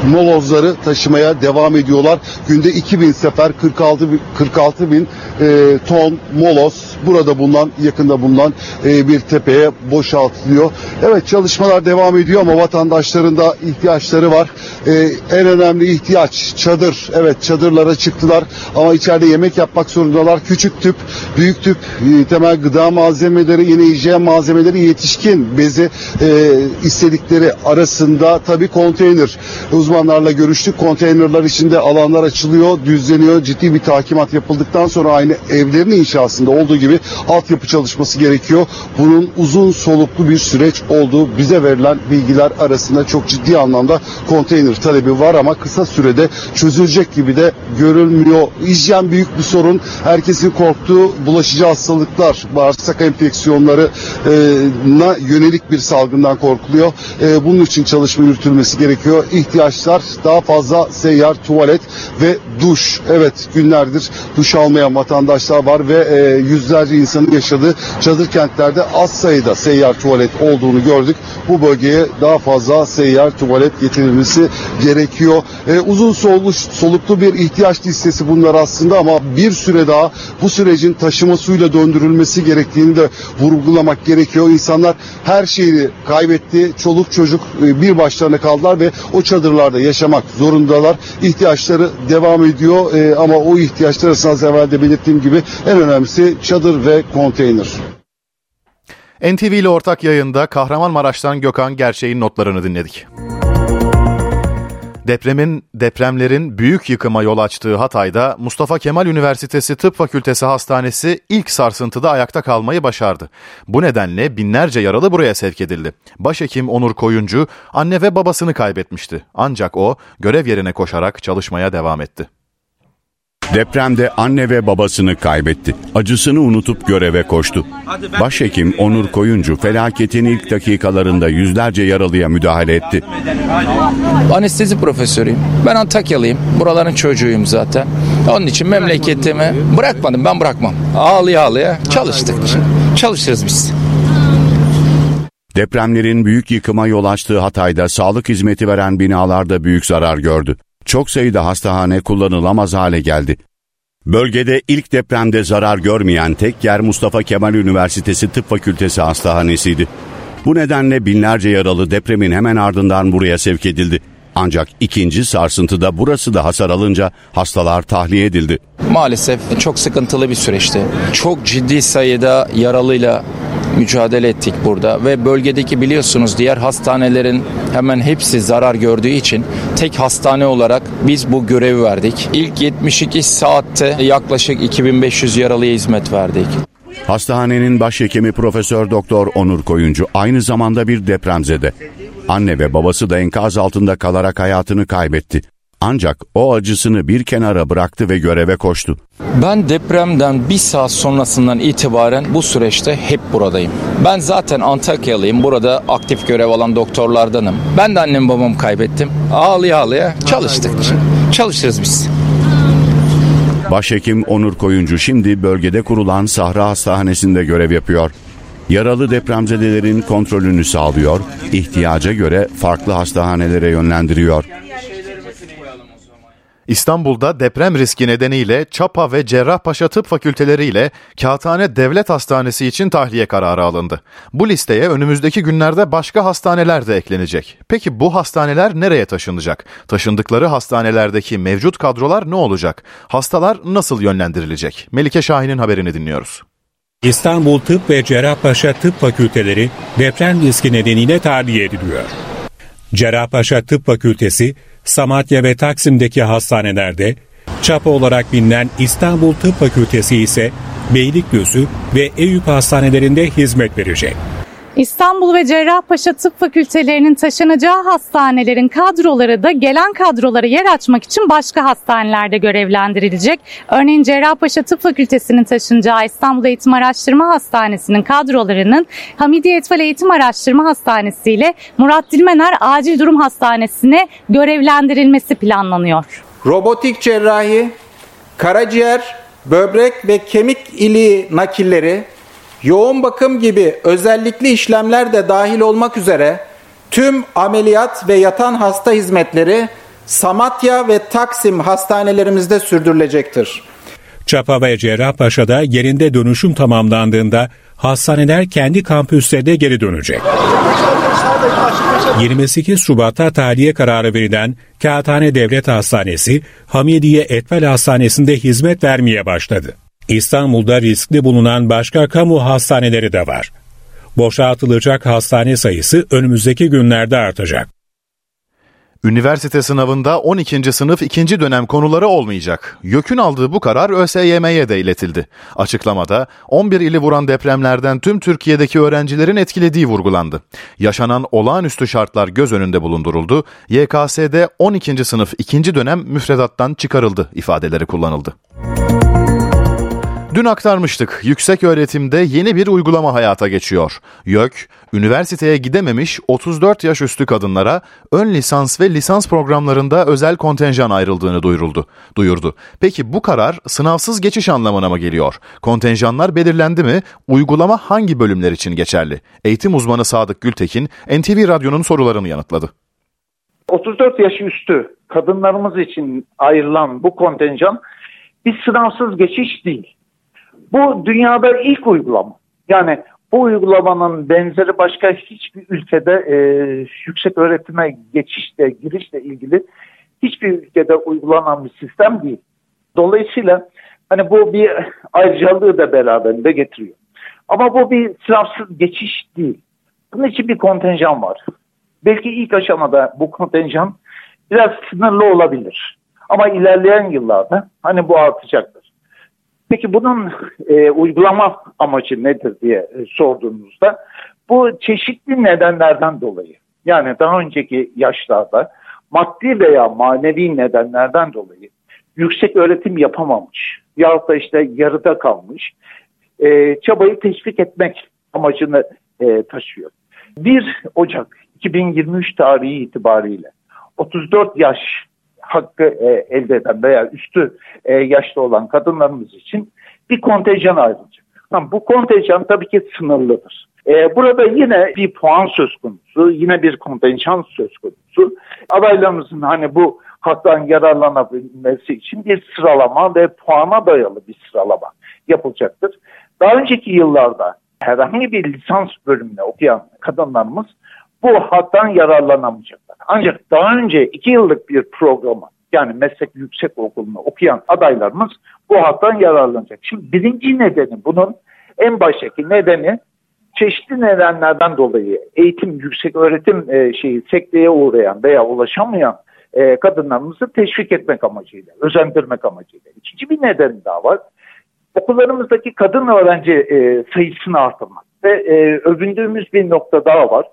S12: molozları taşımaya devam ediyorlar. Günde 2000 sefer 46 bin, 46 bin e, ton moloz burada bulunan yakında bulunan e, bir tepeye boşaltılıyor. Evet çalışmalar devam ediyor ama vatandaşların da ihtiyaçları var. E, en önemli ihtiyaç çadır. Evet çadırlara çıktılar ama içeride yemek yapmak zorundalar. Küçük tüp, büyük tüp, e, temel gıda malzemeleri, yine hijyen malzemeleri, yetişkin bezi e, istedikleri arasında tabii konteyner. Uzmanlarla görüştük. Konteynerler içinde alanlar açılıyor, düzleniyor. Ciddi bir takimat yapıldıktan sonra aynı evlerin inşasında olduğu gibi altyapı çalışması gerekiyor. Bunun uzun soluklu bir süreç olduğu bize verilen bilgiler arasında çok ciddi anlamda konteyner talebi var ama kısa sürede çözülecek gibi de görülmüyor. Hijyen büyük bir sorun. Herkesin korktuğu bulaşıcı hastalıklar, bağırsak enfeksiyonlarına yönelik bir salgından korkuluyor. E, bunun için çalışma yürütülmesi gerekiyor. İhtiyaçlar daha fazla seyyar tuvalet ve duş. Evet günlerdir duş almayan vatandaşlar var ve e, yüzlerce insanın yaşadığı çadır kentlerde az sayıda seyyar tuvalet olduğunu gördük. Bu bölgeye daha fazla seyyar tuvalet getirilmesi gerekiyor. E, uzun soluş, soluklu bir ihtiyaç listesi bunlar aslında ama bir süre daha bu sürecin taşıma suyla döndürülmesi gerektiğini de vurgulamak gerekiyor. İnsanlar her şeyi kaybetti. Çoluk çocuk e, bir başlarına kaldılar ve o çadırlarda yaşamak zorundalar. İhtiyaçları devam ediyor e, ama o ihtiyaçlar arasında az evvel de belirttiğim gibi en önemlisi çadır ve konteyner.
S1: NTV ile ortak yayında Kahramanmaraş'tan Gökhan Gerçeğin notlarını dinledik. Depremin depremlerin büyük yıkıma yol açtığı Hatay'da Mustafa Kemal Üniversitesi Tıp Fakültesi Hastanesi ilk sarsıntıda ayakta kalmayı başardı. Bu nedenle binlerce yaralı buraya sevk edildi. Başhekim Onur Koyuncu anne ve babasını kaybetmişti. Ancak o görev yerine koşarak çalışmaya devam etti.
S8: Depremde anne ve babasını kaybetti. Acısını unutup göreve koştu. Başhekim Onur Koyuncu felaketin ilk dakikalarında yüzlerce yaralıya müdahale etti.
S6: Anestezi profesörüyüm. Ben Antakyalıyım. Buraların çocuğuyum zaten. Onun için memleketimi bırakmadım. Ben bırakmam. Ağlıya ağlıya çalıştık. Çalışırız biz.
S8: Depremlerin büyük yıkıma yol açtığı Hatay'da sağlık hizmeti veren binalarda büyük zarar gördü. Çok sayıda hastahane kullanılamaz hale geldi. Bölgede ilk depremde zarar görmeyen tek yer Mustafa Kemal Üniversitesi Tıp Fakültesi Hastanesi'ydi. Bu nedenle binlerce yaralı depremin hemen ardından buraya sevk edildi. Ancak ikinci sarsıntıda burası da hasar alınca hastalar tahliye edildi.
S6: Maalesef çok sıkıntılı bir süreçti. Çok ciddi sayıda yaralıyla mücadele ettik burada ve bölgedeki biliyorsunuz diğer hastanelerin hemen hepsi zarar gördüğü için tek hastane olarak biz bu görevi verdik. İlk 72 saatte yaklaşık 2500 yaralıya hizmet verdik.
S8: Hastanenin başhekimi Profesör Doktor Onur Koyuncu aynı zamanda bir depremzede. Anne ve babası da enkaz altında kalarak hayatını kaybetti. Ancak o acısını bir kenara bıraktı ve göreve koştu.
S6: Ben depremden bir saat sonrasından itibaren bu süreçte hep buradayım. Ben zaten Antakyalıyım. Burada aktif görev alan doktorlardanım. Ben de annem babamı kaybettim. Ağlıya ağlıya çalıştık. Çalışırız biz.
S8: Başhekim Onur Koyuncu şimdi bölgede kurulan Sahra Hastanesi'nde görev yapıyor. Yaralı depremzedelerin kontrolünü sağlıyor, ihtiyaca göre farklı hastanelere yönlendiriyor.
S1: İstanbul'da deprem riski nedeniyle Çapa ve Cerrahpaşa Tıp Fakülteleri ile Kağıthane Devlet Hastanesi için tahliye kararı alındı. Bu listeye önümüzdeki günlerde başka hastaneler de eklenecek. Peki bu hastaneler nereye taşınacak? Taşındıkları hastanelerdeki mevcut kadrolar ne olacak? Hastalar nasıl yönlendirilecek? Melike Şahin'in haberini dinliyoruz.
S3: İstanbul Tıp ve Cerrahpaşa Tıp Fakülteleri deprem riski nedeniyle tahliye ediliyor. Cerrahpaşa Tıp Fakültesi, Samatya ve Taksim'deki hastanelerde, çapa olarak bilinen İstanbul Tıp Fakültesi ise Beylikdüzü ve Eyüp hastanelerinde hizmet verecek.
S13: İstanbul ve Cerrahpaşa Tıp Fakültelerinin taşınacağı hastanelerin kadroları da gelen kadrolara yer açmak için başka hastanelerde görevlendirilecek. Örneğin Cerrahpaşa Tıp Fakültesinin taşınacağı İstanbul Eğitim Araştırma Hastanesi'nin kadrolarının Hamidiye Etfal Eğitim Araştırma Hastanesi ile Murat Dilmener Acil Durum Hastanesi'ne görevlendirilmesi planlanıyor.
S14: Robotik cerrahi, karaciğer, böbrek ve kemik iliği nakilleri, yoğun bakım gibi özellikli işlemler de dahil olmak üzere tüm ameliyat ve yatan hasta hizmetleri Samatya ve Taksim hastanelerimizde sürdürülecektir.
S3: Çapa ve Cerrahpaşa'da yerinde dönüşüm tamamlandığında hastaneler kendi kampüslerine geri dönecek. 28 Şubat'ta tahliye kararı verilen Kağıthane Devlet Hastanesi, Hamidiye Etvel Hastanesi'nde hizmet vermeye başladı. İstanbul'da riskli bulunan başka kamu hastaneleri de var. Boşaltılacak hastane sayısı önümüzdeki günlerde artacak.
S1: Üniversite sınavında 12. sınıf 2. dönem konuları olmayacak. YÖK'ün aldığı bu karar ÖSYM'ye de iletildi. Açıklamada 11 ili vuran depremlerden tüm Türkiye'deki öğrencilerin etkilediği vurgulandı. Yaşanan olağanüstü şartlar göz önünde bulunduruldu. YKS'de 12. sınıf 2. dönem müfredattan çıkarıldı ifadeleri kullanıldı. Dün aktarmıştık. Yüksek öğretimde yeni bir uygulama hayata geçiyor. YÖK, üniversiteye gidememiş 34 yaş üstü kadınlara ön lisans ve lisans programlarında özel kontenjan ayrıldığını duyuruldu. Duyurdu. Peki bu karar sınavsız geçiş anlamına mı geliyor? Kontenjanlar belirlendi mi? Uygulama hangi bölümler için geçerli? Eğitim uzmanı Sadık Gültekin, NTV Radyo'nun sorularını yanıtladı.
S15: 34 yaş üstü kadınlarımız için ayrılan bu kontenjan bir sınavsız geçiş değil. Bu dünyada ilk uygulama. Yani bu uygulamanın benzeri başka hiçbir ülkede e, yüksek öğretime geçişle, girişle ilgili hiçbir ülkede uygulanan bir sistem değil. Dolayısıyla hani bu bir ayrıcalığı da beraberinde getiriyor. Ama bu bir sınavsız geçiş değil. Bunun için bir kontenjan var. Belki ilk aşamada bu kontenjan biraz sınırlı olabilir. Ama ilerleyen yıllarda hani bu artacaktır. Peki bunun e, uygulama amacı nedir diye e, sorduğunuzda bu çeşitli nedenlerden dolayı yani daha önceki yaşlarda maddi veya manevi nedenlerden dolayı yüksek öğretim yapamamış yahut da işte yarıda kalmış e, çabayı teşvik etmek amacını e, taşıyor. 1 Ocak 2023 tarihi itibariyle 34 yaş hakkı e, elde eden veya üstü e, yaşta olan kadınlarımız için bir kontenjan ayrılacak. Ama bu kontenjan tabii ki sınırlıdır. E, burada yine bir puan söz konusu, yine bir kontenjan söz konusu. Adaylarımızın hani bu haktan yararlanabilmesi için bir sıralama ve puana dayalı bir sıralama yapılacaktır. Daha önceki yıllarda herhangi bir lisans bölümüne okuyan kadınlarımız bu haktan yararlanamayacaklar. Ancak daha önce iki yıllık bir programı yani meslek yüksek okulunu okuyan adaylarımız bu haktan yararlanacak. Şimdi birinci nedeni bunun en baştaki nedeni çeşitli nedenlerden dolayı eğitim, yüksek öğretim e, şeyi sekteye uğrayan veya ulaşamayan e, kadınlarımızı teşvik etmek amacıyla, özendirmek amacıyla. İkinci bir neden daha var. Okullarımızdaki kadın öğrenci e, sayısını artırmak ve e, övündüğümüz bir nokta daha var.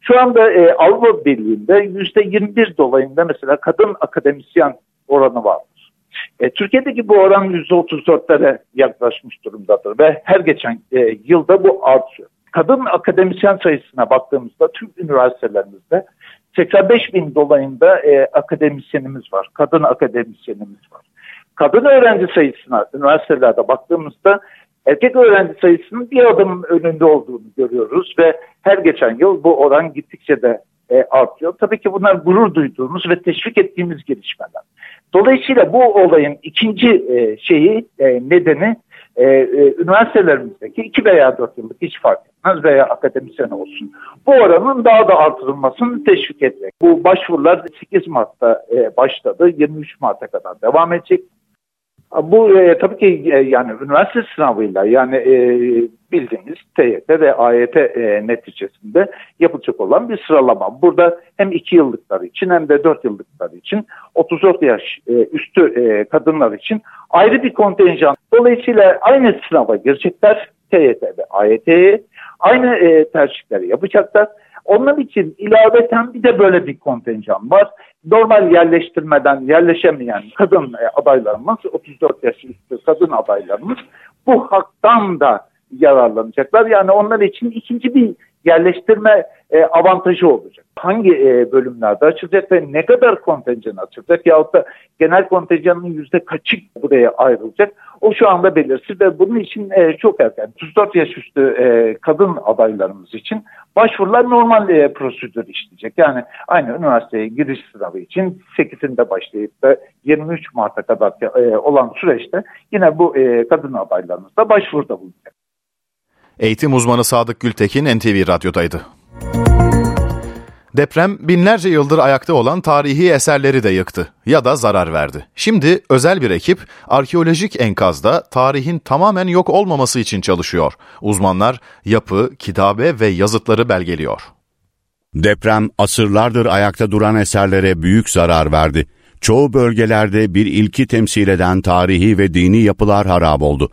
S15: Şu anda e, Avrupa Birliği'nde %21 dolayında mesela kadın akademisyen oranı vardır. E, Türkiye'deki bu oran %34'lere yaklaşmış durumdadır ve her geçen e, yılda bu artıyor. Kadın akademisyen sayısına baktığımızda tüm üniversitelerimizde 85 bin dolayında e, akademisyenimiz var. Kadın akademisyenimiz var. Kadın öğrenci sayısına üniversitelerde baktığımızda erkek öğrenci sayısının bir adım önünde olduğunu görüyoruz ve her geçen yıl bu oran gittikçe de e, artıyor. Tabii ki bunlar gurur duyduğumuz ve teşvik ettiğimiz gelişmeler. Dolayısıyla bu olayın ikinci e, şeyi e, nedeni e, e, üniversitelerimizdeki iki veya dört yıllık hiç fark etmez veya akademisyen olsun. Bu oranın daha da artırılmasını teşvik etmek. Bu başvurular 8 Mart'ta e, başladı. 23 Mart'a kadar devam edecek. Bu e, tabii ki e, yani üniversite sınavıyla yani e, bildiğimiz TYT ve AYT e, neticesinde yapılacak olan bir sıralama. Burada hem 2 yıllıklar için hem de 4 yıllıklar için 34 yaş e, üstü e, kadınlar için ayrı bir kontenjan. Dolayısıyla aynı sınava girecekler TYT ve AYT'ye aynı e, tercihleri yapacaklar. Onun için ilaveten bir de böyle bir kontenjan var. Normal yerleştirmeden yerleşemeyen kadın e, adaylarımız, 34 yaş üstü kadın adaylarımız bu haktan da yararlanacaklar. Yani onlar için ikinci bir yerleştirme e, avantajı olacak. Hangi e, bölümlerde açılacak ve ne kadar kontenjan açılacak yahut da genel kontenjanın yüzde kaçı buraya ayrılacak o şu anda belirsiz ve bunun için e, çok erken 34 yaş üstü kadın adaylarımız için başvurular normal e, prosedür işleyecek. Yani aynı üniversiteye giriş sınavı için 8'inde başlayıp da 23 Mart'a kadar olan süreçte yine bu kadın adaylarımız da başvuruda bulunacak.
S1: Eğitim uzmanı Sadık Gültekin NTV Radyo'daydı. Deprem binlerce yıldır ayakta olan tarihi eserleri de yıktı ya da zarar verdi. Şimdi özel bir ekip arkeolojik enkazda tarihin tamamen yok olmaması için çalışıyor. Uzmanlar yapı, kitabe ve yazıtları belgeliyor.
S8: Deprem asırlardır ayakta duran eserlere büyük zarar verdi. Çoğu bölgelerde bir ilki temsil eden tarihi ve dini yapılar harap oldu.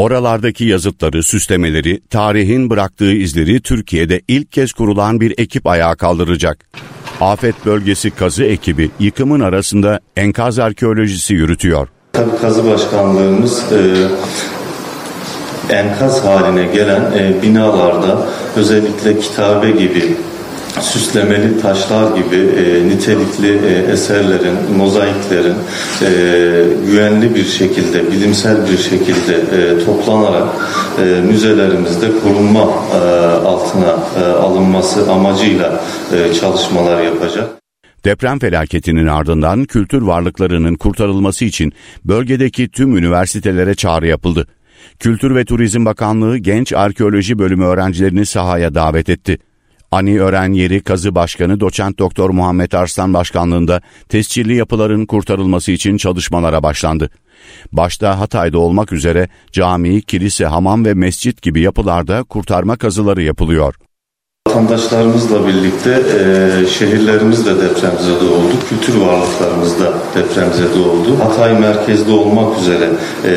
S8: Oralardaki yazıtları, süslemeleri, tarihin bıraktığı izleri Türkiye'de ilk kez kurulan bir ekip ayağa kaldıracak. Afet Bölgesi Kazı ekibi yıkımın arasında enkaz arkeolojisi yürütüyor.
S16: Tabii kazı başkanlığımız e, enkaz haline gelen e, binalarda özellikle kitabe gibi süslemeli taşlar gibi e, nitelikli e, eserlerin, mozaiklerin e, güvenli bir şekilde, bilimsel bir şekilde e, toplanarak e, müzelerimizde korunma e, altına e, alınması amacıyla e, çalışmalar yapacak.
S8: Deprem felaketinin ardından kültür varlıklarının kurtarılması için bölgedeki tüm üniversitelere çağrı yapıldı. Kültür ve Turizm Bakanlığı Genç Arkeoloji Bölümü öğrencilerini sahaya davet etti. Ani Öğren Yeri Kazı Başkanı Doçent Doktor Muhammed Arslan Başkanlığında tescilli yapıların kurtarılması için çalışmalara başlandı. Başta Hatay'da olmak üzere cami, kilise, hamam ve mescit gibi yapılarda kurtarma kazıları yapılıyor.
S16: Vatandaşlarımızla birlikte e, şehirlerimiz de depremzede oldu, kültür varlıklarımız da depremzede oldu. Hatay merkezde olmak üzere e,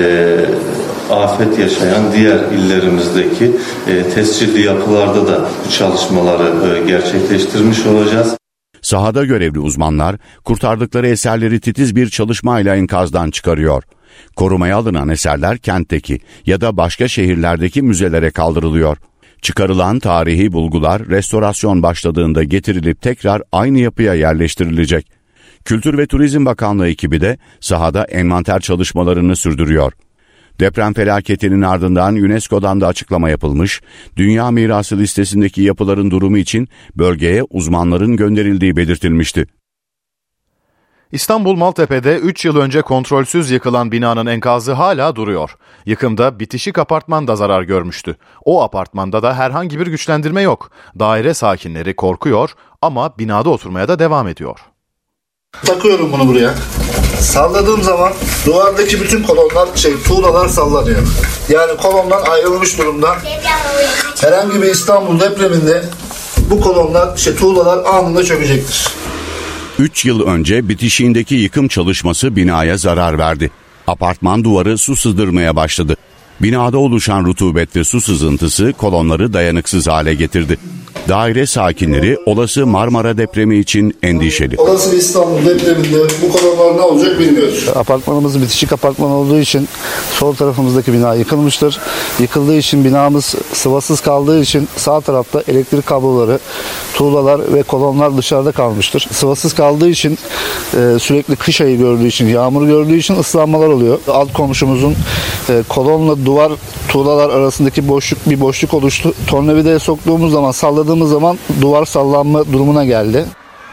S16: afet yaşayan diğer illerimizdeki e, tescilli yapılarda da bu çalışmaları e, gerçekleştirmiş olacağız.
S8: Sahada görevli uzmanlar kurtardıkları eserleri titiz bir çalışmayla enkazdan çıkarıyor. Korumaya alınan eserler kentteki ya da başka şehirlerdeki müzelere kaldırılıyor. Çıkarılan tarihi bulgular restorasyon başladığında getirilip tekrar aynı yapıya yerleştirilecek. Kültür ve Turizm Bakanlığı ekibi de sahada envanter çalışmalarını sürdürüyor. Deprem felaketinin ardından UNESCO'dan da açıklama yapılmış, Dünya Mirası listesindeki yapıların durumu için bölgeye uzmanların gönderildiği belirtilmişti.
S1: İstanbul Maltepe'de 3 yıl önce kontrolsüz yıkılan binanın enkazı hala duruyor. Yıkımda bitişik apartman da zarar görmüştü. O apartmanda da herhangi bir güçlendirme yok. Daire sakinleri korkuyor ama binada oturmaya da devam ediyor.
S17: Takıyorum bunu buraya. Salladığım zaman duvardaki bütün kolonlar, şey, tuğlalar sallanıyor. Yani kolonlar ayrılmış durumda. Herhangi bir İstanbul depreminde bu kolonlar, şey, tuğlalar anında çökecektir.
S8: 3 yıl önce bitişiğindeki yıkım çalışması binaya zarar verdi. Apartman duvarı su sızdırmaya başladı. Binada oluşan rutubetli su sızıntısı kolonları dayanıksız hale getirdi. Daire sakinleri olası Marmara depremi için endişeli.
S17: Olası bir İstanbul depreminde bu kolonlar ne olacak bilmiyoruz.
S18: Apartmanımız bitişik apartman olduğu için sol tarafımızdaki bina yıkılmıştır. Yıkıldığı için binamız sıvasız kaldığı için sağ tarafta elektrik kabloları, tuğlalar ve kolonlar dışarıda kalmıştır. Sıvasız kaldığı için e, sürekli kış ayı gördüğü için, yağmur gördüğü için ıslanmalar oluyor. Alt komşumuzun e, kolonla duvar tuğlalar arasındaki boşluk bir boşluk oluştu. Tornavidaya soktuğumuz zaman salladığımız zaman duvar sallanma durumuna geldi.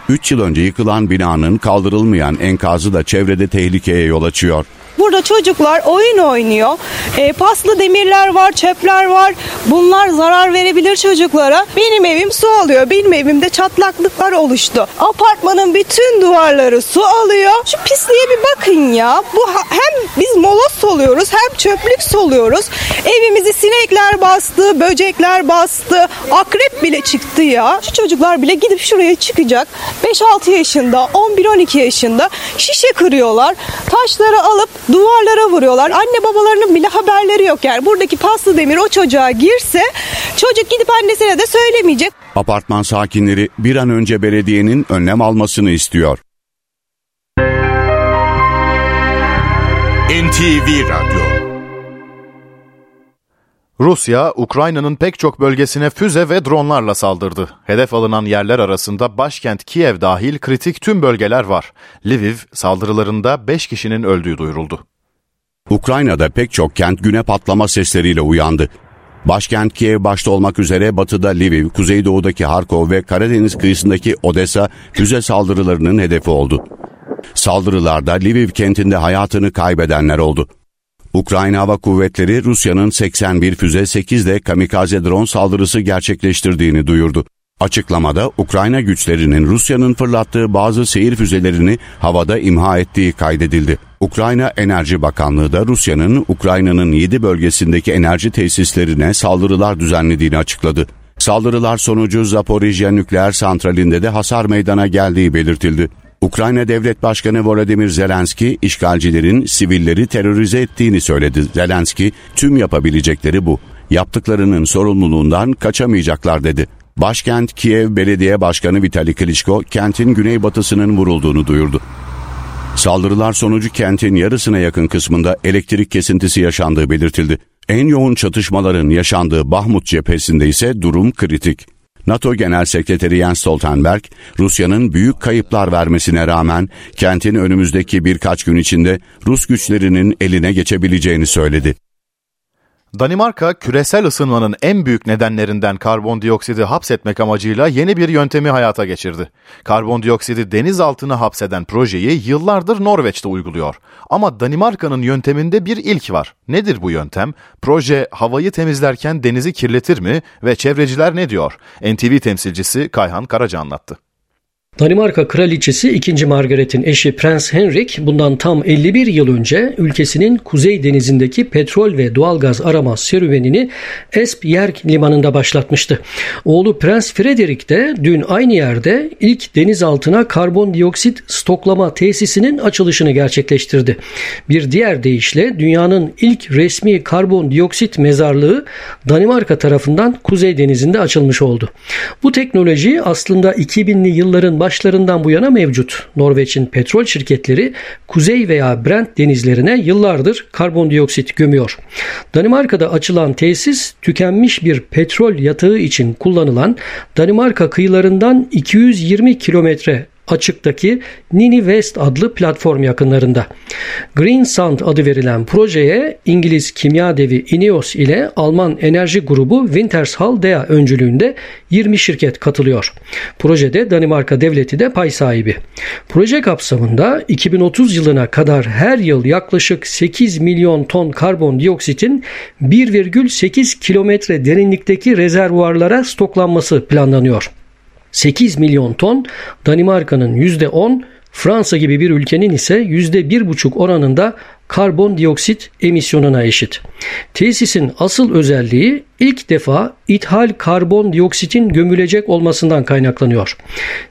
S8: 3 yıl önce yıkılan binanın kaldırılmayan enkazı da çevrede tehlikeye yol açıyor.
S19: Burada çocuklar oyun oynuyor. E, paslı demirler var, çöpler var. Bunlar zarar verebilir çocuklara. Benim evim su alıyor. Benim evimde çatlaklıklar oluştu. Apartmanın bütün duvarları su alıyor. Şu pisliğe bir bakın ya. Bu hem biz moloz soluyoruz hem çöplük soluyoruz. Evimizi sinekler bastı, böcekler bastı. Akrep bile çıktı ya. Şu çocuklar bile gidip şuraya çıkacak. 5-6 yaşında, 11-12 yaşında şişe kırıyorlar. Taşları alıp duvarlara vuruyorlar. Anne babalarının bile haberleri yok yani. Buradaki paslı demir o çocuğa girse çocuk gidip annesine de söylemeyecek.
S8: Apartman sakinleri bir an önce belediyenin önlem almasını istiyor.
S1: NTV Radyo Rusya, Ukrayna'nın pek çok bölgesine füze ve dronlarla saldırdı. Hedef alınan yerler arasında başkent Kiev dahil kritik tüm bölgeler var. Lviv saldırılarında 5 kişinin öldüğü duyuruldu.
S8: Ukrayna'da pek çok kent güne patlama sesleriyle uyandı. Başkent Kiev başta olmak üzere batıda Lviv, kuzeydoğudaki Harkov ve Karadeniz kıyısındaki Odessa füze saldırılarının hedefi oldu. Saldırılarda Lviv kentinde hayatını kaybedenler oldu. Ukrayna Hava Kuvvetleri Rusya'nın 81 füze 8 de kamikaze drone saldırısı gerçekleştirdiğini duyurdu. Açıklamada Ukrayna güçlerinin Rusya'nın fırlattığı bazı seyir füzelerini havada imha ettiği kaydedildi. Ukrayna Enerji Bakanlığı da Rusya'nın Ukrayna'nın 7 bölgesindeki enerji tesislerine saldırılar düzenlediğini açıkladı. Saldırılar sonucu Zaporijya nükleer santralinde de hasar meydana geldiği belirtildi. Ukrayna Devlet Başkanı Volodymyr Zelenski, işgalcilerin sivilleri terörize ettiğini söyledi. Zelenski, tüm yapabilecekleri bu. Yaptıklarının sorumluluğundan kaçamayacaklar dedi. Başkent Kiev Belediye Başkanı Vitali Klitschko, kentin güneybatısının vurulduğunu duyurdu. Saldırılar sonucu kentin yarısına yakın kısmında elektrik kesintisi yaşandığı belirtildi. En yoğun çatışmaların yaşandığı Bahmut cephesinde ise durum kritik. NATO Genel Sekreteri Jens Stoltenberg, Rusya'nın büyük kayıplar vermesine rağmen kentin önümüzdeki birkaç gün içinde Rus güçlerinin eline geçebileceğini söyledi.
S1: Danimarka, küresel ısınmanın en büyük nedenlerinden karbondioksidi hapsetmek amacıyla yeni bir yöntemi hayata geçirdi. Karbondioksidi deniz altına hapseden projeyi yıllardır Norveç'te uyguluyor. Ama Danimarka'nın yönteminde bir ilk var. Nedir bu yöntem? Proje havayı temizlerken denizi kirletir mi ve çevreciler ne diyor? NTV temsilcisi Kayhan Karaca anlattı.
S20: Danimarka Kraliçesi 2. Margaret'in eşi Prens Henrik bundan tam 51 yıl önce ülkesinin Kuzey Denizi'ndeki petrol ve doğalgaz arama serüvenini Esbjerg limanında başlatmıştı. Oğlu Prens Frederick de dün aynı yerde ilk denizaltına karbondioksit stoklama tesisinin açılışını gerçekleştirdi. Bir diğer deyişle dünyanın ilk resmi karbondioksit mezarlığı Danimarka tarafından Kuzey Denizi'nde açılmış oldu. Bu teknoloji aslında 2000'li yılların başlarından bu yana mevcut. Norveç'in petrol şirketleri Kuzey veya Brent denizlerine yıllardır karbondioksit gömüyor. Danimarka'da açılan tesis tükenmiş bir petrol yatağı için kullanılan Danimarka kıyılarından 220 kilometre açıktaki Nini West adlı platform yakınlarında. Green Sand adı verilen projeye İngiliz kimya devi Ineos ile Alman enerji grubu Wintershall Dea öncülüğünde 20 şirket katılıyor. Projede Danimarka devleti de pay sahibi. Proje kapsamında 2030 yılına kadar her yıl yaklaşık 8 milyon ton karbondioksitin 1,8 kilometre derinlikteki rezervuarlara stoklanması planlanıyor. 8 milyon ton, Danimarka'nın %10, Fransa gibi bir ülkenin ise %1,5 oranında karbondioksit emisyonuna eşit. Tesisin asıl özelliği ilk defa ithal karbondioksitin gömülecek olmasından kaynaklanıyor.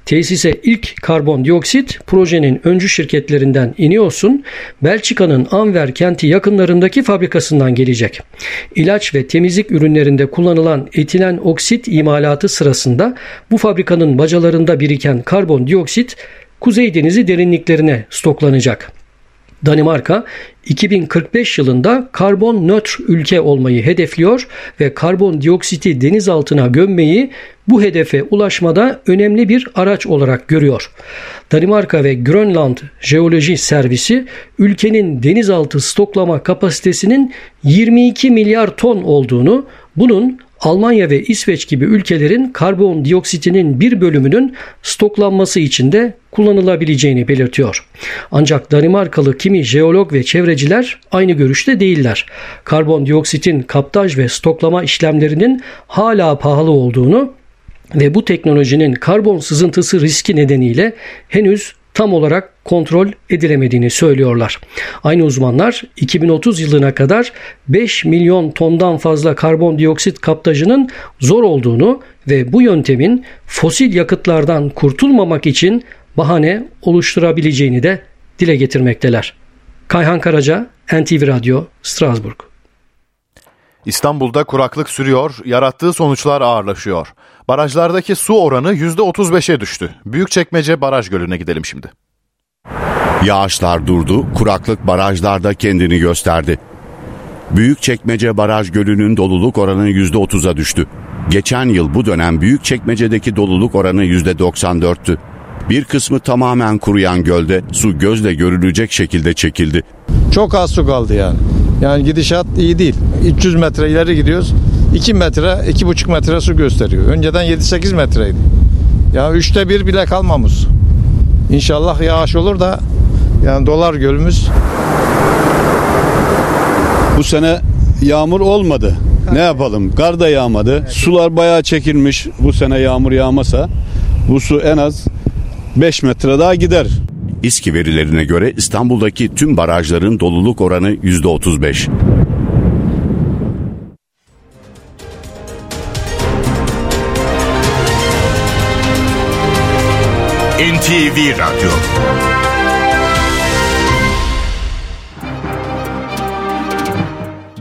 S20: Tesise ilk karbondioksit projenin öncü şirketlerinden Ineos'un Belçika'nın Anver kenti yakınlarındaki fabrikasından gelecek. İlaç ve temizlik ürünlerinde kullanılan etilen oksit imalatı sırasında bu fabrikanın bacalarında biriken karbondioksit Kuzey Denizi derinliklerine stoklanacak. Danimarka 2045 yılında karbon nötr ülke olmayı hedefliyor ve karbondioksiti deniz altına gömmeyi bu hedefe ulaşmada önemli bir araç olarak görüyor. Danimarka ve Grönland Jeoloji Servisi ülkenin denizaltı stoklama kapasitesinin 22 milyar ton olduğunu, bunun Almanya ve İsveç gibi ülkelerin karbondioksitinin bir bölümünün stoklanması için de kullanılabileceğini belirtiyor. Ancak Danimarkalı kimi jeolog ve çevreciler aynı görüşte değiller. Karbondioksitin kaptaj ve stoklama işlemlerinin hala pahalı olduğunu ve bu teknolojinin karbon sızıntısı riski nedeniyle henüz tam olarak kontrol edilemediğini söylüyorlar. Aynı uzmanlar 2030 yılına kadar 5 milyon tondan fazla karbondioksit kaptajının zor olduğunu ve bu yöntemin fosil yakıtlardan kurtulmamak için bahane oluşturabileceğini de dile getirmekteler. Kayhan Karaca, NTV Radyo, Strasbourg.
S1: İstanbul'da kuraklık sürüyor, yarattığı sonuçlar ağırlaşıyor. Barajlardaki su oranı %35'e düştü. Büyükçekmece Baraj Gölü'ne gidelim şimdi.
S8: Yağışlar durdu, kuraklık barajlarda kendini gösterdi. Büyükçekmece Baraj Gölü'nün doluluk oranı %30'a düştü. Geçen yıl bu dönem Büyükçekmece'deki doluluk oranı %94'tü. Bir kısmı tamamen kuruyan gölde su gözle görülecek şekilde çekildi.
S21: Çok az su kaldı yani. Yani gidişat iyi değil. 300 metre ileri gidiyoruz. 2 metre, 2,5 metre su gösteriyor. Önceden 7-8 metreydi. Ya üçte bir bile kalmamış. İnşallah yağış olur da yani dolar gölümüz.
S22: Bu sene yağmur olmadı. Ne yapalım? Kar da yağmadı. Sular bayağı çekilmiş. Bu sene yağmur yağmasa bu su en az 5 metre daha gider.
S8: İSKİ verilerine göre İstanbul'daki tüm barajların doluluk oranı %35.
S1: NTV Radyo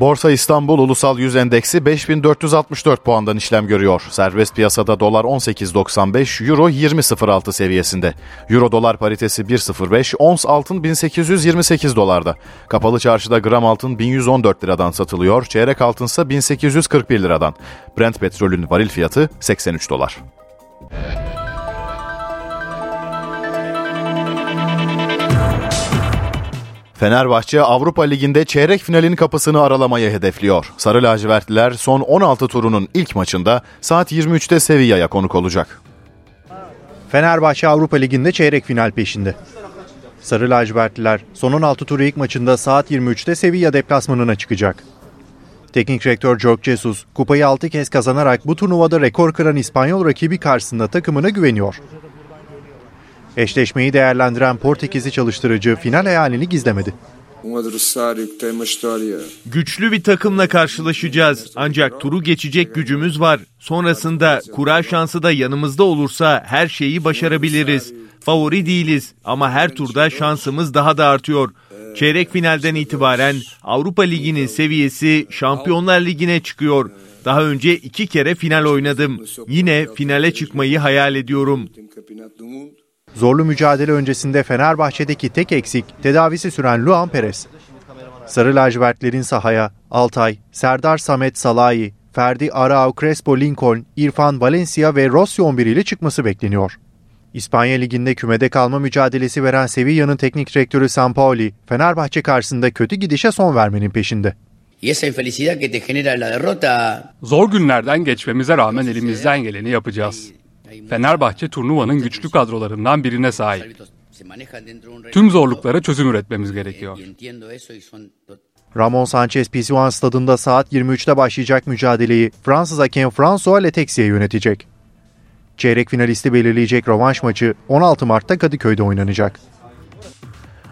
S1: Borsa İstanbul Ulusal Yüz Endeksi 5464 puandan işlem görüyor. Serbest piyasada dolar 18.95, euro 20.06 seviyesinde. Euro dolar paritesi 1.05, ons altın 1828 dolarda. Kapalı çarşıda gram altın 1114 liradan satılıyor, çeyrek altınsa 1841 liradan. Brent petrolün varil fiyatı 83 dolar. Fenerbahçe Avrupa Ligi'nde çeyrek finalin kapısını aralamayı hedefliyor. Sarı lacivertliler son 16 turunun ilk maçında saat 23'te Sevilla'ya konuk olacak.
S23: Fenerbahçe Avrupa Ligi'nde çeyrek final peşinde. Sarı lacivertliler son 16 turu ilk maçında saat 23'te Sevilla deplasmanına çıkacak. Teknik direktör Jorge Jesus kupayı 6 kez kazanarak bu turnuvada rekor kıran İspanyol rakibi karşısında takımına güveniyor. Eşleşmeyi değerlendiren Portekizli çalıştırıcı final hayalini gizlemedi.
S24: Güçlü bir takımla karşılaşacağız. Ancak turu geçecek gücümüz var. Sonrasında kura şansı da yanımızda olursa her şeyi başarabiliriz. Favori değiliz ama her turda şansımız daha da artıyor. Çeyrek finalden itibaren Avrupa Ligi'nin seviyesi Şampiyonlar Ligi'ne çıkıyor. Daha önce iki kere final oynadım. Yine finale çıkmayı hayal ediyorum.
S23: Zorlu mücadele öncesinde Fenerbahçe'deki tek eksik tedavisi süren Luan Perez. Sarı lacivertlerin sahaya Altay, Serdar Samet Salahi, Ferdi Arau Crespo Lincoln, İrfan Valencia ve Rossi 11 ile çıkması bekleniyor. İspanya Ligi'nde kümede kalma mücadelesi veren Sevilla'nın teknik direktörü Sampaoli, Fenerbahçe karşısında kötü gidişe son vermenin peşinde.
S25: Zor günlerden geçmemize rağmen elimizden geleni yapacağız. Fenerbahçe turnuvanın güçlü kadrolarından birine sahip. Tüm zorluklara çözüm üretmemiz gerekiyor.
S23: Ramon Sanchez Pizjuan stadında saat 23'te başlayacak mücadeleyi Fransız hakem François Letexier yönetecek. Çeyrek finalisti belirleyecek rövanş maçı 16 Mart'ta Kadıköy'de oynanacak.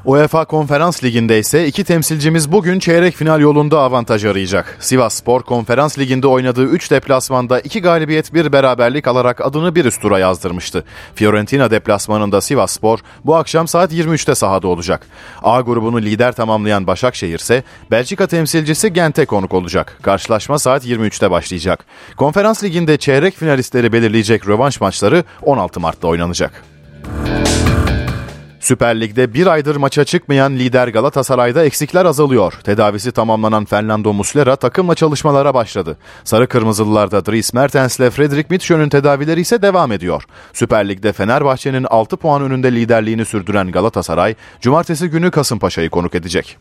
S1: UEFA Konferans Ligi'nde ise iki temsilcimiz bugün çeyrek final yolunda avantaj arayacak. Sivas Spor Konferans Ligi'nde oynadığı 3 deplasmanda 2 galibiyet bir beraberlik alarak adını bir üst tura yazdırmıştı. Fiorentina deplasmanında Sivas Spor bu akşam saat 23'te sahada olacak. A grubunu lider tamamlayan Başakşehir ise Belçika temsilcisi Gent'e konuk olacak. Karşılaşma saat 23'te başlayacak. Konferans Ligi'nde çeyrek finalistleri belirleyecek rövanş maçları 16 Mart'ta oynanacak. Süper Lig'de bir aydır maça çıkmayan lider Galatasaray'da eksikler azalıyor. Tedavisi tamamlanan Fernando Muslera takımla çalışmalara başladı. Sarı Kırmızılılarda Dries Mertens ile Fredrik Mitchell'ün tedavileri ise devam ediyor. Süper Lig'de Fenerbahçe'nin 6 puan önünde liderliğini sürdüren Galatasaray, cumartesi günü Kasımpaşa'yı konuk edecek.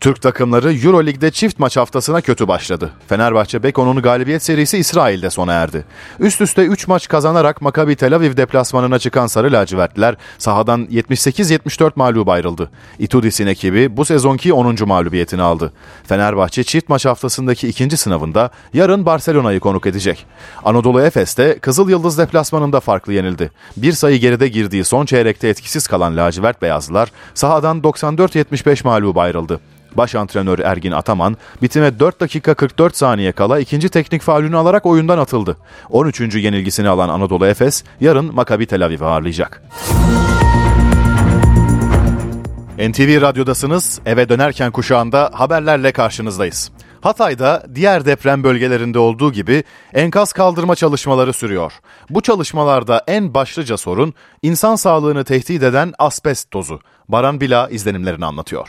S1: Türk takımları Euroleague'de çift maç haftasına kötü başladı. Fenerbahçe Beko'nun galibiyet serisi İsrail'de sona erdi. Üst üste 3 maç kazanarak Maccabi Tel Aviv deplasmanına çıkan Sarı Lacivertliler sahadan 78-74 mağlup ayrıldı. Itudis'in ekibi bu sezonki 10. mağlubiyetini aldı. Fenerbahçe çift maç haftasındaki ikinci sınavında yarın Barcelona'yı konuk edecek. Anadolu Efes'te Kızıl Yıldız deplasmanında farklı yenildi. Bir sayı geride girdiği son çeyrekte etkisiz kalan lacivert beyazlılar sahadan 94-75 mağlup ayrıldı. Baş antrenör Ergin Ataman bitime 4 dakika 44 saniye kala ikinci teknik faulünü alarak oyundan atıldı. 13. yenilgisini alan Anadolu Efes yarın Maccabi Tel Aviv'i ağırlayacak. NTV Radyo'dasınız. Eve dönerken kuşağında haberlerle karşınızdayız. Hatay'da diğer deprem bölgelerinde olduğu gibi enkaz kaldırma çalışmaları sürüyor. Bu çalışmalarda en başlıca sorun insan sağlığını tehdit eden asbest tozu. Baran Bila izlenimlerini anlatıyor.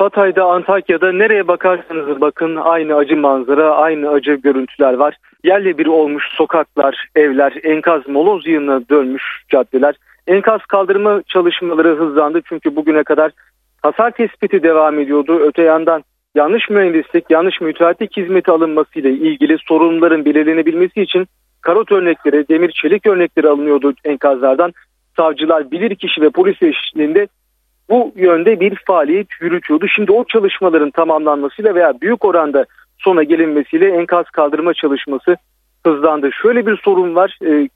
S26: Hatay'da, Antakya'da nereye bakarsanız bakın aynı acı manzara, aynı acı görüntüler var. Yerle bir olmuş sokaklar, evler, enkaz moloz yığınına dönmüş caddeler. Enkaz kaldırma çalışmaları hızlandı çünkü bugüne kadar hasar tespiti devam ediyordu. Öte yandan yanlış mühendislik, yanlış müteahhitlik hizmeti alınması ile ilgili sorunların belirlenebilmesi için karot örnekleri, demir çelik örnekleri alınıyordu enkazlardan. Savcılar, bilirkişi ve polis eşliğinde bu yönde bir faaliyet yürütüyordu. Şimdi o çalışmaların tamamlanmasıyla veya büyük oranda sona gelinmesiyle enkaz kaldırma çalışması hızlandı. Şöyle bir sorun var e,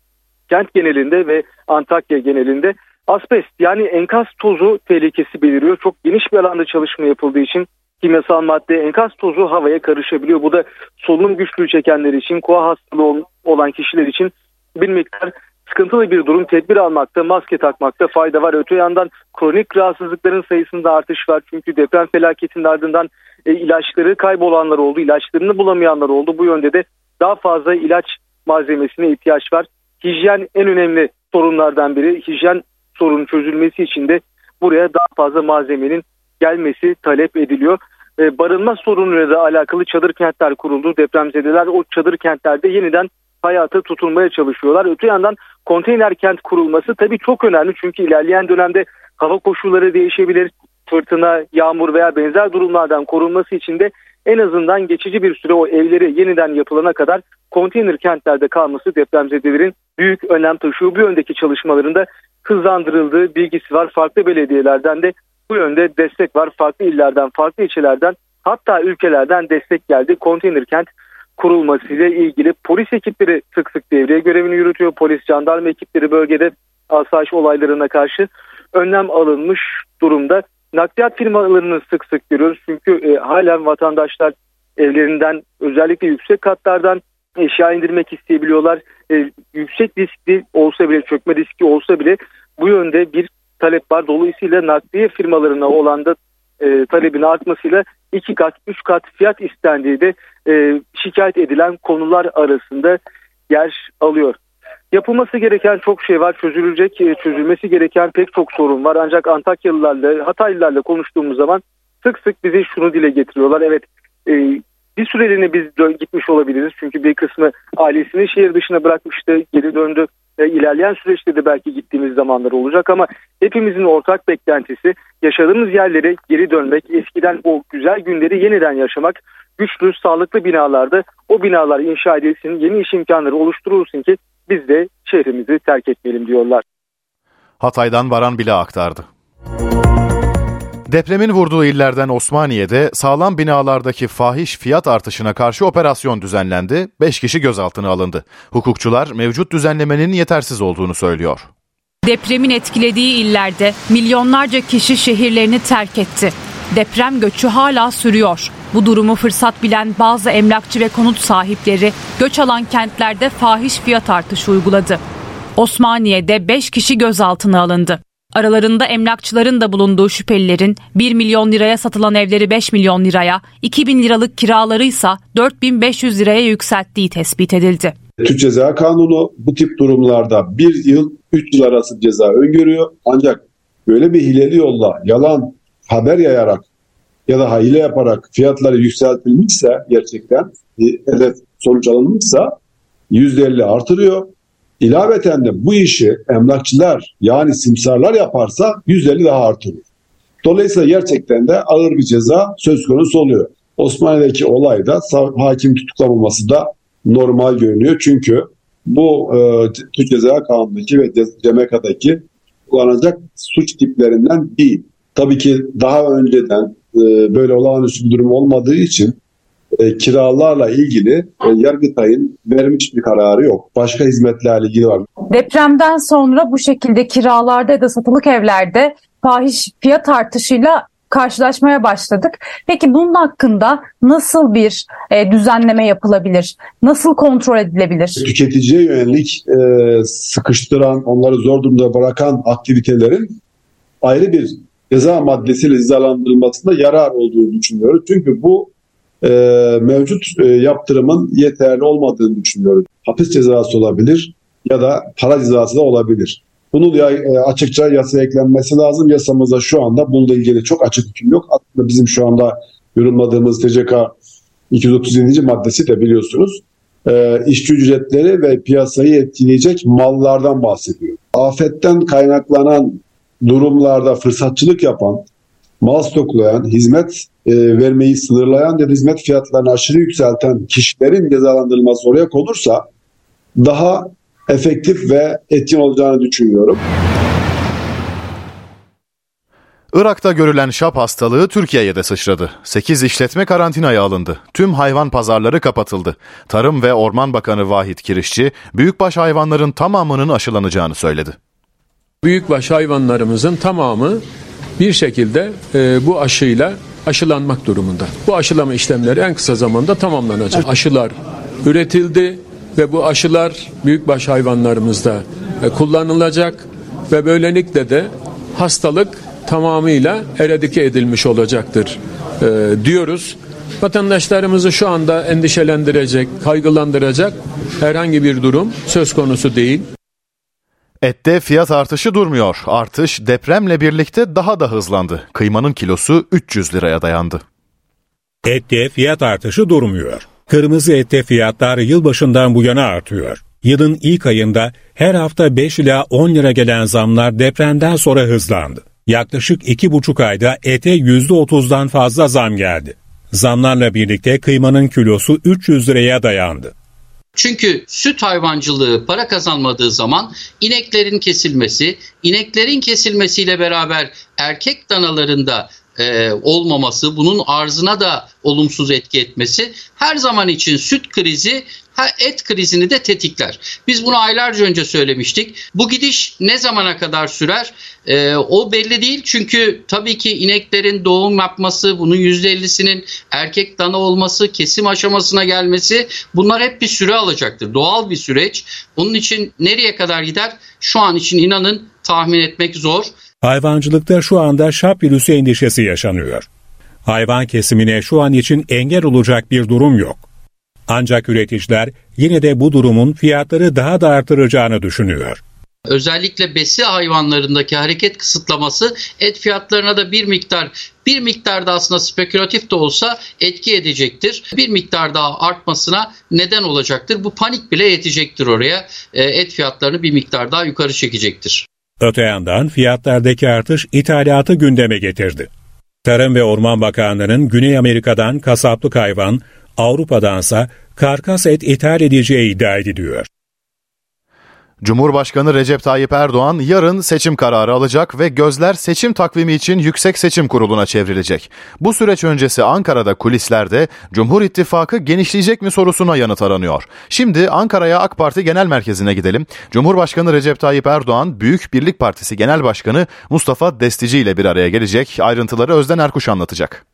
S26: kent genelinde ve Antakya genelinde. Asbest yani enkaz tozu tehlikesi beliriyor. Çok geniş bir alanda çalışma yapıldığı için kimyasal madde enkaz tozu havaya karışabiliyor. Bu da solunum güçlüğü çekenler için, koa hastalığı olan kişiler için bir miktar sıkıntılı bir durum. Tedbir almakta, maske takmakta fayda var. Öte yandan kronik rahatsızlıkların sayısında artış var. Çünkü deprem felaketinin ardından e, ilaçları kaybolanlar oldu, ilaçlarını bulamayanlar oldu. Bu yönde de daha fazla ilaç malzemesine ihtiyaç var. Hijyen en önemli sorunlardan biri. Hijyen sorunun çözülmesi için de buraya daha fazla malzemenin gelmesi talep ediliyor. E, barınma sorunuyla da alakalı çadır kentler kuruldu. Depremzedeler o çadır kentlerde yeniden hayata tutunmaya çalışıyorlar. Öte yandan konteyner kent kurulması tabii çok önemli çünkü ilerleyen dönemde hava koşulları değişebilir. Fırtına, yağmur veya benzer durumlardan korunması için de en azından geçici bir süre o evleri yeniden yapılana kadar konteyner kentlerde kalması depremzedelerin büyük önem taşıyor. Bu yöndeki çalışmalarında hızlandırıldığı bilgisi var. Farklı belediyelerden de bu yönde destek var. Farklı illerden, farklı ilçelerden hatta ülkelerden destek geldi. Konteyner kent kurulmasıyla ilgili polis ekipleri sık sık devriye görevini yürütüyor. Polis, jandarma ekipleri bölgede asayiş olaylarına karşı önlem alınmış durumda. Nakliyat firmalarını sık sık görüyoruz çünkü e, halen vatandaşlar evlerinden özellikle yüksek katlardan eşya indirmek isteyebiliyorlar. E, yüksek riskli olsa bile çökme riski olsa bile bu yönde bir talep var. Dolayısıyla nakliye firmalarına olan da e, talebin artmasıyla iki kat, üç kat fiyat istendiği de e, şikayet edilen konular arasında yer alıyor. Yapılması gereken çok şey var, çözülecek, e, çözülmesi gereken pek çok sorun var. Ancak Antakyalılarla, Hataylılarla konuştuğumuz zaman sık sık bize şunu dile getiriyorlar. Evet, e, bir süreliğine biz gitmiş olabiliriz. Çünkü bir kısmı ailesini şehir dışına bırakmıştı, geri döndü. E, ilerleyen süreçte de belki gittiğimiz zamanlar olacak ama hepimizin ortak beklentisi yaşadığımız yerlere geri dönmek, eskiden o güzel günleri yeniden yaşamak, güçlü, sağlıklı binalarda o binalar inşa edilsin, yeni iş imkanları oluşturulsun ki biz de şehrimizi terk etmeyelim diyorlar.
S1: Hatay'dan Baran bile aktardı. Depremin vurduğu illerden Osmaniye'de sağlam binalardaki fahiş fiyat artışına karşı operasyon düzenlendi, 5 kişi gözaltına alındı. Hukukçular mevcut düzenlemenin yetersiz olduğunu söylüyor.
S27: Depremin etkilediği illerde milyonlarca kişi şehirlerini terk etti. Deprem göçü hala sürüyor. Bu durumu fırsat bilen bazı emlakçı ve konut sahipleri göç alan kentlerde fahiş fiyat artışı uyguladı. Osmaniye'de 5 kişi gözaltına alındı. Aralarında emlakçıların da bulunduğu şüphelilerin 1 milyon liraya satılan evleri 5 milyon liraya, 2000 liralık kiraları ise 4500 liraya yükselttiği tespit edildi.
S12: Türk Ceza Kanunu bu tip durumlarda 1 yıl 3 yıl arası ceza öngörüyor. Ancak böyle bir hileli yolla yalan haber yayarak ya da hile yaparak fiyatları yükseltilmişse gerçekten hedef sonuç alınmışsa %50 artırıyor. İlaveten de bu işi emlakçılar yani simsarlar yaparsa 150 daha artırıyor. Dolayısıyla gerçekten de ağır bir ceza söz konusu oluyor. Osmaniye'deki olayda hakim tutuklamaması da normal görünüyor. Çünkü bu e, Türk Ceza Kanunu'ndaki ve CMK'daki kullanacak suç tiplerinden değil. Tabii ki daha önceden e, böyle olağanüstü bir durum olmadığı için e, kiralarla ilgili e, Yargıtay'ın vermiş bir kararı yok. Başka hizmetlerle ilgili var.
S27: Depremden sonra bu şekilde kiralarda ya da satılık evlerde fahiş fiyat artışıyla karşılaşmaya başladık. Peki bunun hakkında nasıl bir e, düzenleme yapılabilir? Nasıl kontrol edilebilir?
S12: Tüketiciye yönelik e, sıkıştıran, onları zor durumda bırakan aktivitelerin ayrı bir ceza maddesiyle cezalandırılmasında yarar olduğunu düşünüyoruz. Çünkü bu e, mevcut e, yaptırımın yeterli olmadığını düşünüyoruz. Hapis cezası olabilir ya da para cezası da olabilir. Bunun ya, e, açıkça yasaya eklenmesi lazım. Yasamızda şu anda bununla ilgili çok açık hüküm yok. Aslında bizim şu anda yorumladığımız TCK 237. maddesi de biliyorsunuz e, işçi ücretleri ve piyasayı etkileyecek mallardan bahsediyor. Afetten kaynaklanan durumlarda fırsatçılık yapan, mal stoklayan, hizmet e, vermeyi sınırlayan ya da hizmet fiyatlarını aşırı yükselten kişilerin cezalandırılması oraya konursa daha efektif ve etkin olacağını düşünüyorum.
S1: Irak'ta görülen şap hastalığı Türkiye'ye de sıçradı. 8 işletme karantinaya alındı. Tüm hayvan pazarları kapatıldı. Tarım ve Orman Bakanı Vahit Kirişçi, büyükbaş hayvanların tamamının aşılanacağını söyledi.
S11: Büyükbaş hayvanlarımızın tamamı bir şekilde e, bu aşıyla aşılanmak durumunda. Bu aşılama işlemleri en kısa zamanda tamamlanacak. Aşılar üretildi ve bu aşılar büyükbaş hayvanlarımızda e, kullanılacak ve böylelikle de hastalık tamamıyla eradike edilmiş olacaktır e, diyoruz. Vatandaşlarımızı şu anda endişelendirecek, kaygılandıracak herhangi bir durum söz konusu değil.
S1: Ette fiyat artışı durmuyor. Artış depremle birlikte daha da hızlandı. Kıymanın kilosu 300 liraya dayandı.
S3: Ette fiyat artışı durmuyor. Kırmızı ette fiyatlar yılbaşından bu yana artıyor. Yılın ilk ayında her hafta 5 ila 10 lira gelen zamlar depremden sonra hızlandı. Yaklaşık 2,5 ayda ete %30'dan fazla zam geldi. Zamlarla birlikte kıymanın kilosu 300 liraya dayandı.
S9: Çünkü süt hayvancılığı para kazanmadığı zaman ineklerin kesilmesi, ineklerin kesilmesiyle beraber erkek danalarında e, olmaması, bunun arzına da olumsuz etki etmesi her zaman için süt krizi et krizini de tetikler. Biz bunu aylarca önce söylemiştik. Bu gidiş ne zamana kadar sürer? Ee, o belli değil çünkü tabii ki ineklerin doğum yapması, bunun %50'sinin erkek dana olması, kesim aşamasına gelmesi bunlar hep bir süre alacaktır. Doğal bir süreç. Onun için nereye kadar gider? Şu an için inanın tahmin etmek zor.
S3: Hayvancılıkta şu anda şap virüsü endişesi yaşanıyor. Hayvan kesimine şu an için engel olacak bir durum yok. Ancak üreticiler yine de bu durumun fiyatları daha da artıracağını düşünüyor.
S9: Özellikle besi hayvanlarındaki hareket kısıtlaması et fiyatlarına da bir miktar bir miktar da aslında spekülatif de olsa etki edecektir. Bir miktar daha artmasına neden olacaktır. Bu panik bile yetecektir oraya. E, et fiyatlarını bir miktar daha yukarı çekecektir.
S3: Öte yandan fiyatlardaki artış ithalatı gündeme getirdi. Tarım ve Orman Bakanlığı'nın Güney Amerika'dan kasaplık hayvan, Avrupa'dansa karkas et ithal edeceği iddia ediliyor.
S1: Cumhurbaşkanı Recep Tayyip Erdoğan yarın seçim kararı alacak ve gözler seçim takvimi için Yüksek Seçim Kurulu'na çevrilecek. Bu süreç öncesi Ankara'da kulislerde Cumhur İttifakı genişleyecek mi sorusuna yanıt aranıyor. Şimdi Ankara'ya AK Parti Genel Merkezi'ne gidelim. Cumhurbaşkanı Recep Tayyip Erdoğan Büyük Birlik Partisi Genel Başkanı Mustafa Destici ile bir araya gelecek. Ayrıntıları Özden Erkuş anlatacak.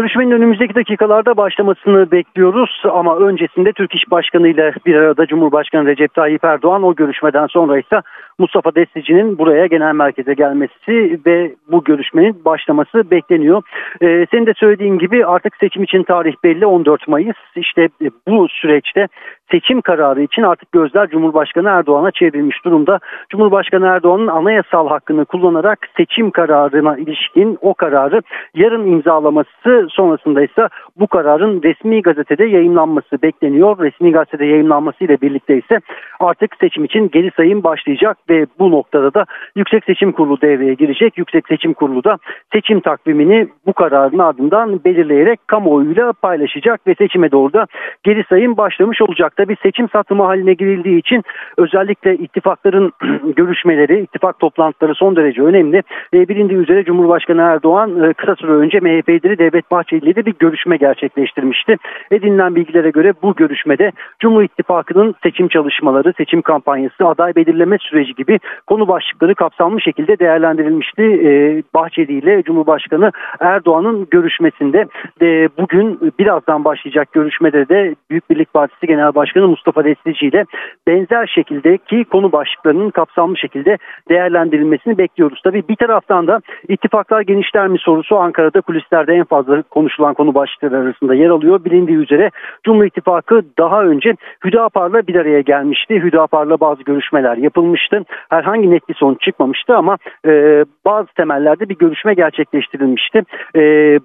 S2: Görüşmenin önümüzdeki dakikalarda başlamasını bekliyoruz ama öncesinde Türk İş Başkanı ile bir arada Cumhurbaşkanı Recep Tayyip Erdoğan o görüşmeden sonra ise Mustafa Destici'nin buraya genel merkeze gelmesi ve bu görüşmenin başlaması bekleniyor. Ee, senin de söylediğin gibi artık seçim için tarih belli 14 Mayıs. İşte bu süreçte seçim kararı için artık gözler Cumhurbaşkanı Erdoğan'a çevrilmiş durumda. Cumhurbaşkanı Erdoğan'ın anayasal hakkını kullanarak seçim kararına ilişkin o kararı yarın imzalaması sonrasında ise bu kararın resmi gazetede yayınlanması bekleniyor. Resmi gazetede yayınlanması ile birlikte ise artık seçim için geri sayım başlayacak ve bu noktada da Yüksek Seçim Kurulu devreye girecek. Yüksek Seçim Kurulu da seçim takvimini bu kararın ardından belirleyerek kamuoyuyla paylaşacak ve seçime doğru da geri sayım başlamış olacak. Tabi seçim satımı haline girildiği için özellikle ittifakların (clears throat) görüşmeleri, ittifak toplantıları son derece önemli. E, bilindiği üzere Cumhurbaşkanı Erdoğan e, kısa süre önce MHP lideri Devlet Bahçeli ile bir görüşme gerçekleştirmişti. Edinilen bilgilere göre bu görüşmede Cumhur İttifakı'nın seçim çalışmaları, seçim kampanyası, aday belirleme süreci gibi konu başlıkları kapsamlı şekilde değerlendirilmişti. E, Bahçeli ile Cumhurbaşkanı Erdoğan'ın görüşmesinde e, bugün birazdan başlayacak görüşmede de Büyük Birlik Partisi Genel Başkanı Mustafa Destici ile benzer şekildeki konu başlıklarının kapsamlı şekilde değerlendirilmesini bekliyoruz. Tabii bir taraftan da ittifaklar genişler mi sorusu Ankara'da kulislerde en fazla konuşulan konu başlıkları arasında yer alıyor. Bilindiği üzere Cumhur İttifakı daha önce Hüdapar'la bir araya gelmişti. Hüdapar'la bazı görüşmeler yapılmıştı. Herhangi net bir sonuç çıkmamıştı ama e, bazı temellerde bir görüşme gerçekleştirilmişti. E,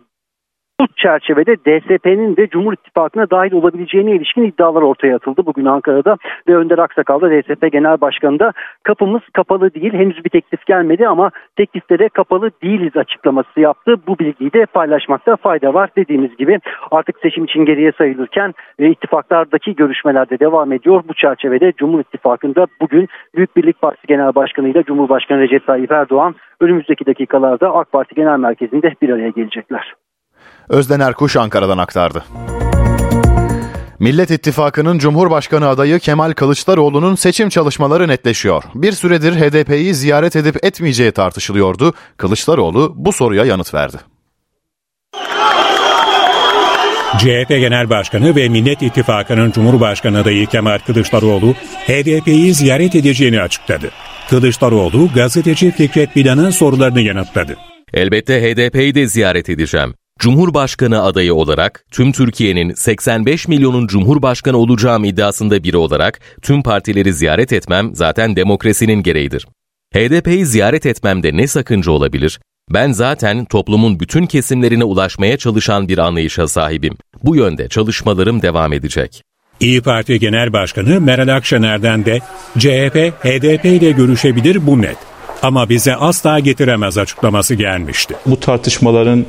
S2: bu çerçevede DSP'nin de Cumhur İttifakı'na dahil olabileceğine ilişkin iddialar ortaya atıldı bugün Ankara'da ve Önder Aksakal da DSP Genel Başkanı da kapımız kapalı değil henüz bir teklif gelmedi ama tekliflere kapalı değiliz açıklaması yaptı. Bu bilgiyi de paylaşmakta fayda var dediğimiz gibi artık seçim için geriye sayılırken e, ittifaklardaki görüşmelerde devam ediyor. Bu çerçevede Cumhur İttifakı'nda bugün Büyük Birlik Partisi Genel Başkanı ile Cumhurbaşkanı Recep Tayyip Erdoğan önümüzdeki dakikalarda AK Parti Genel Merkezi'nde bir araya gelecekler.
S1: Özden Erkuş Ankara'dan aktardı. Millet İttifakı'nın Cumhurbaşkanı adayı Kemal Kılıçdaroğlu'nun seçim çalışmaları netleşiyor. Bir süredir HDP'yi ziyaret edip etmeyeceği tartışılıyordu. Kılıçdaroğlu bu soruya yanıt verdi.
S3: CHP Genel Başkanı ve Millet İttifakı'nın Cumhurbaşkanı adayı Kemal Kılıçdaroğlu HDP'yi ziyaret edeceğini açıkladı. Kılıçdaroğlu gazeteci Fikret Bilan'ın sorularını yanıtladı.
S28: Elbette HDP'yi de ziyaret edeceğim. Cumhurbaşkanı adayı olarak tüm Türkiye'nin 85 milyonun cumhurbaşkanı olacağım iddiasında biri olarak tüm partileri ziyaret etmem zaten demokrasinin gereğidir. HDP'yi ziyaret etmemde ne sakınca olabilir? Ben zaten toplumun bütün kesimlerine ulaşmaya çalışan bir anlayışa sahibim. Bu yönde çalışmalarım devam edecek.
S3: İyi Parti Genel Başkanı Meral Akşener'den de CHP, HDP ile görüşebilir bu net. Ama bize asla getiremez açıklaması gelmişti.
S5: Bu tartışmaların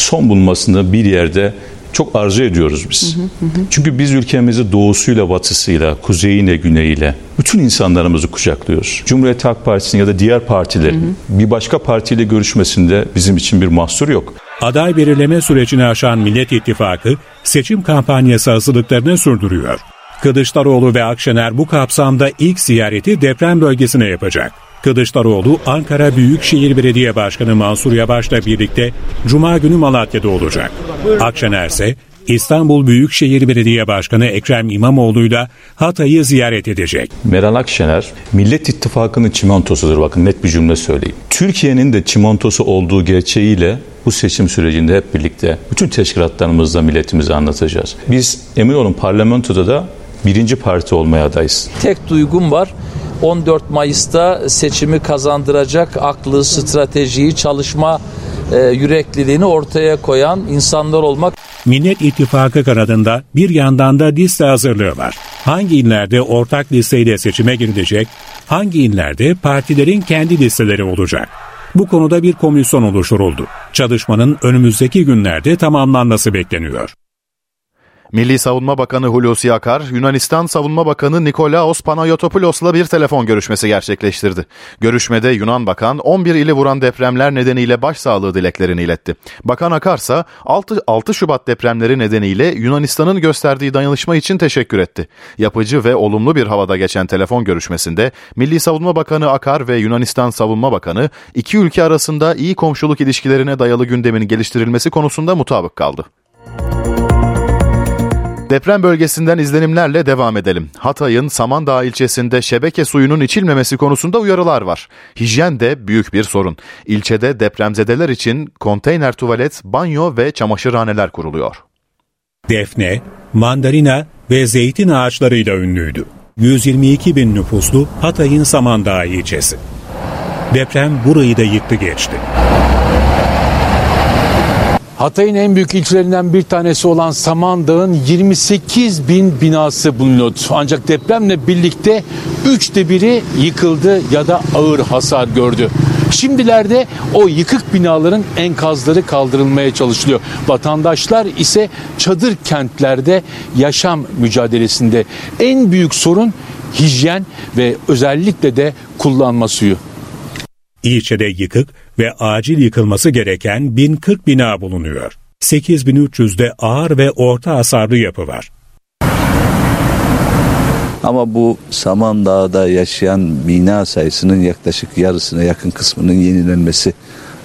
S5: son bulmasını bir yerde
S29: çok arzu ediyoruz biz. Hı hı hı. Çünkü biz ülkemizi doğusuyla, batısıyla, kuzeyiyle, güneyiyle bütün insanlarımızı kucaklıyoruz. Cumhuriyet Halk Partisi'nin ya da diğer partilerin hı hı. bir başka partiyle görüşmesinde bizim için bir mahsur yok.
S3: Aday belirleme sürecini aşan Millet İttifakı seçim kampanyası hazırlıklarını sürdürüyor. Kılıçdaroğlu ve Akşener bu kapsamda ilk ziyareti deprem bölgesine yapacak. Kılıçdaroğlu Ankara Büyükşehir Belediye Başkanı Mansur Yavaş'la birlikte Cuma günü Malatya'da olacak. Akşener ise İstanbul Büyükşehir Belediye Başkanı Ekrem İmamoğlu'yla Hatay'ı ziyaret edecek.
S29: Meral Akşener Millet İttifakı'nın çimentosudur bakın net bir cümle söyleyeyim. Türkiye'nin de çimentosu olduğu gerçeğiyle bu seçim sürecinde hep birlikte bütün teşkilatlarımızla milletimize anlatacağız. Biz emin olun parlamentoda da birinci parti olmaya adayız.
S30: Tek duygum var. 14 Mayıs'ta seçimi kazandıracak aklı, stratejiyi, çalışma e, yürekliliğini ortaya koyan insanlar olmak.
S3: Millet İttifakı kanadında bir yandan da liste hazırlığı var. Hangi illerde ortak listeyle seçime girilecek, hangi illerde partilerin kendi listeleri olacak? Bu konuda bir komisyon oluşturuldu. Çalışmanın önümüzdeki günlerde tamamlanması bekleniyor.
S1: Milli Savunma Bakanı Hulusi Akar, Yunanistan Savunma Bakanı Nikolaos Panayotopoulos'la bir telefon görüşmesi gerçekleştirdi. Görüşmede Yunan Bakan 11 ili vuran depremler nedeniyle başsağlığı dileklerini iletti. Bakan Akar ise 6, 6 Şubat depremleri nedeniyle Yunanistan'ın gösterdiği dayanışma için teşekkür etti. Yapıcı ve olumlu bir havada geçen telefon görüşmesinde Milli Savunma Bakanı Akar ve Yunanistan Savunma Bakanı iki ülke arasında iyi komşuluk ilişkilerine dayalı gündemin geliştirilmesi konusunda mutabık kaldı. Deprem bölgesinden izlenimlerle devam edelim. Hatay'ın Samandağ ilçesinde şebeke suyunun içilmemesi konusunda uyarılar var. Hijyen de büyük bir sorun. İlçede depremzedeler için konteyner tuvalet, banyo ve çamaşırhaneler kuruluyor.
S3: Defne, mandalina ve zeytin ağaçlarıyla ünlüydü. 122 bin nüfuslu Hatay'ın Samandağ ilçesi. Deprem burayı da yıktı geçti.
S31: Hatay'ın en büyük ilçelerinden bir tanesi olan Samandağ'ın 28 bin binası bulunuyordu. Ancak depremle birlikte üçte biri yıkıldı ya da ağır hasar gördü. Şimdilerde o yıkık binaların enkazları kaldırılmaya çalışılıyor. Vatandaşlar ise çadır kentlerde yaşam mücadelesinde. En büyük sorun hijyen ve özellikle de kullanma suyu.
S3: İlçede yıkık ve acil yıkılması gereken 1040 bina bulunuyor. 8300'de ağır ve orta hasarlı yapı var.
S32: Ama bu Samandağ'da yaşayan bina sayısının yaklaşık yarısına yakın kısmının yenilenmesi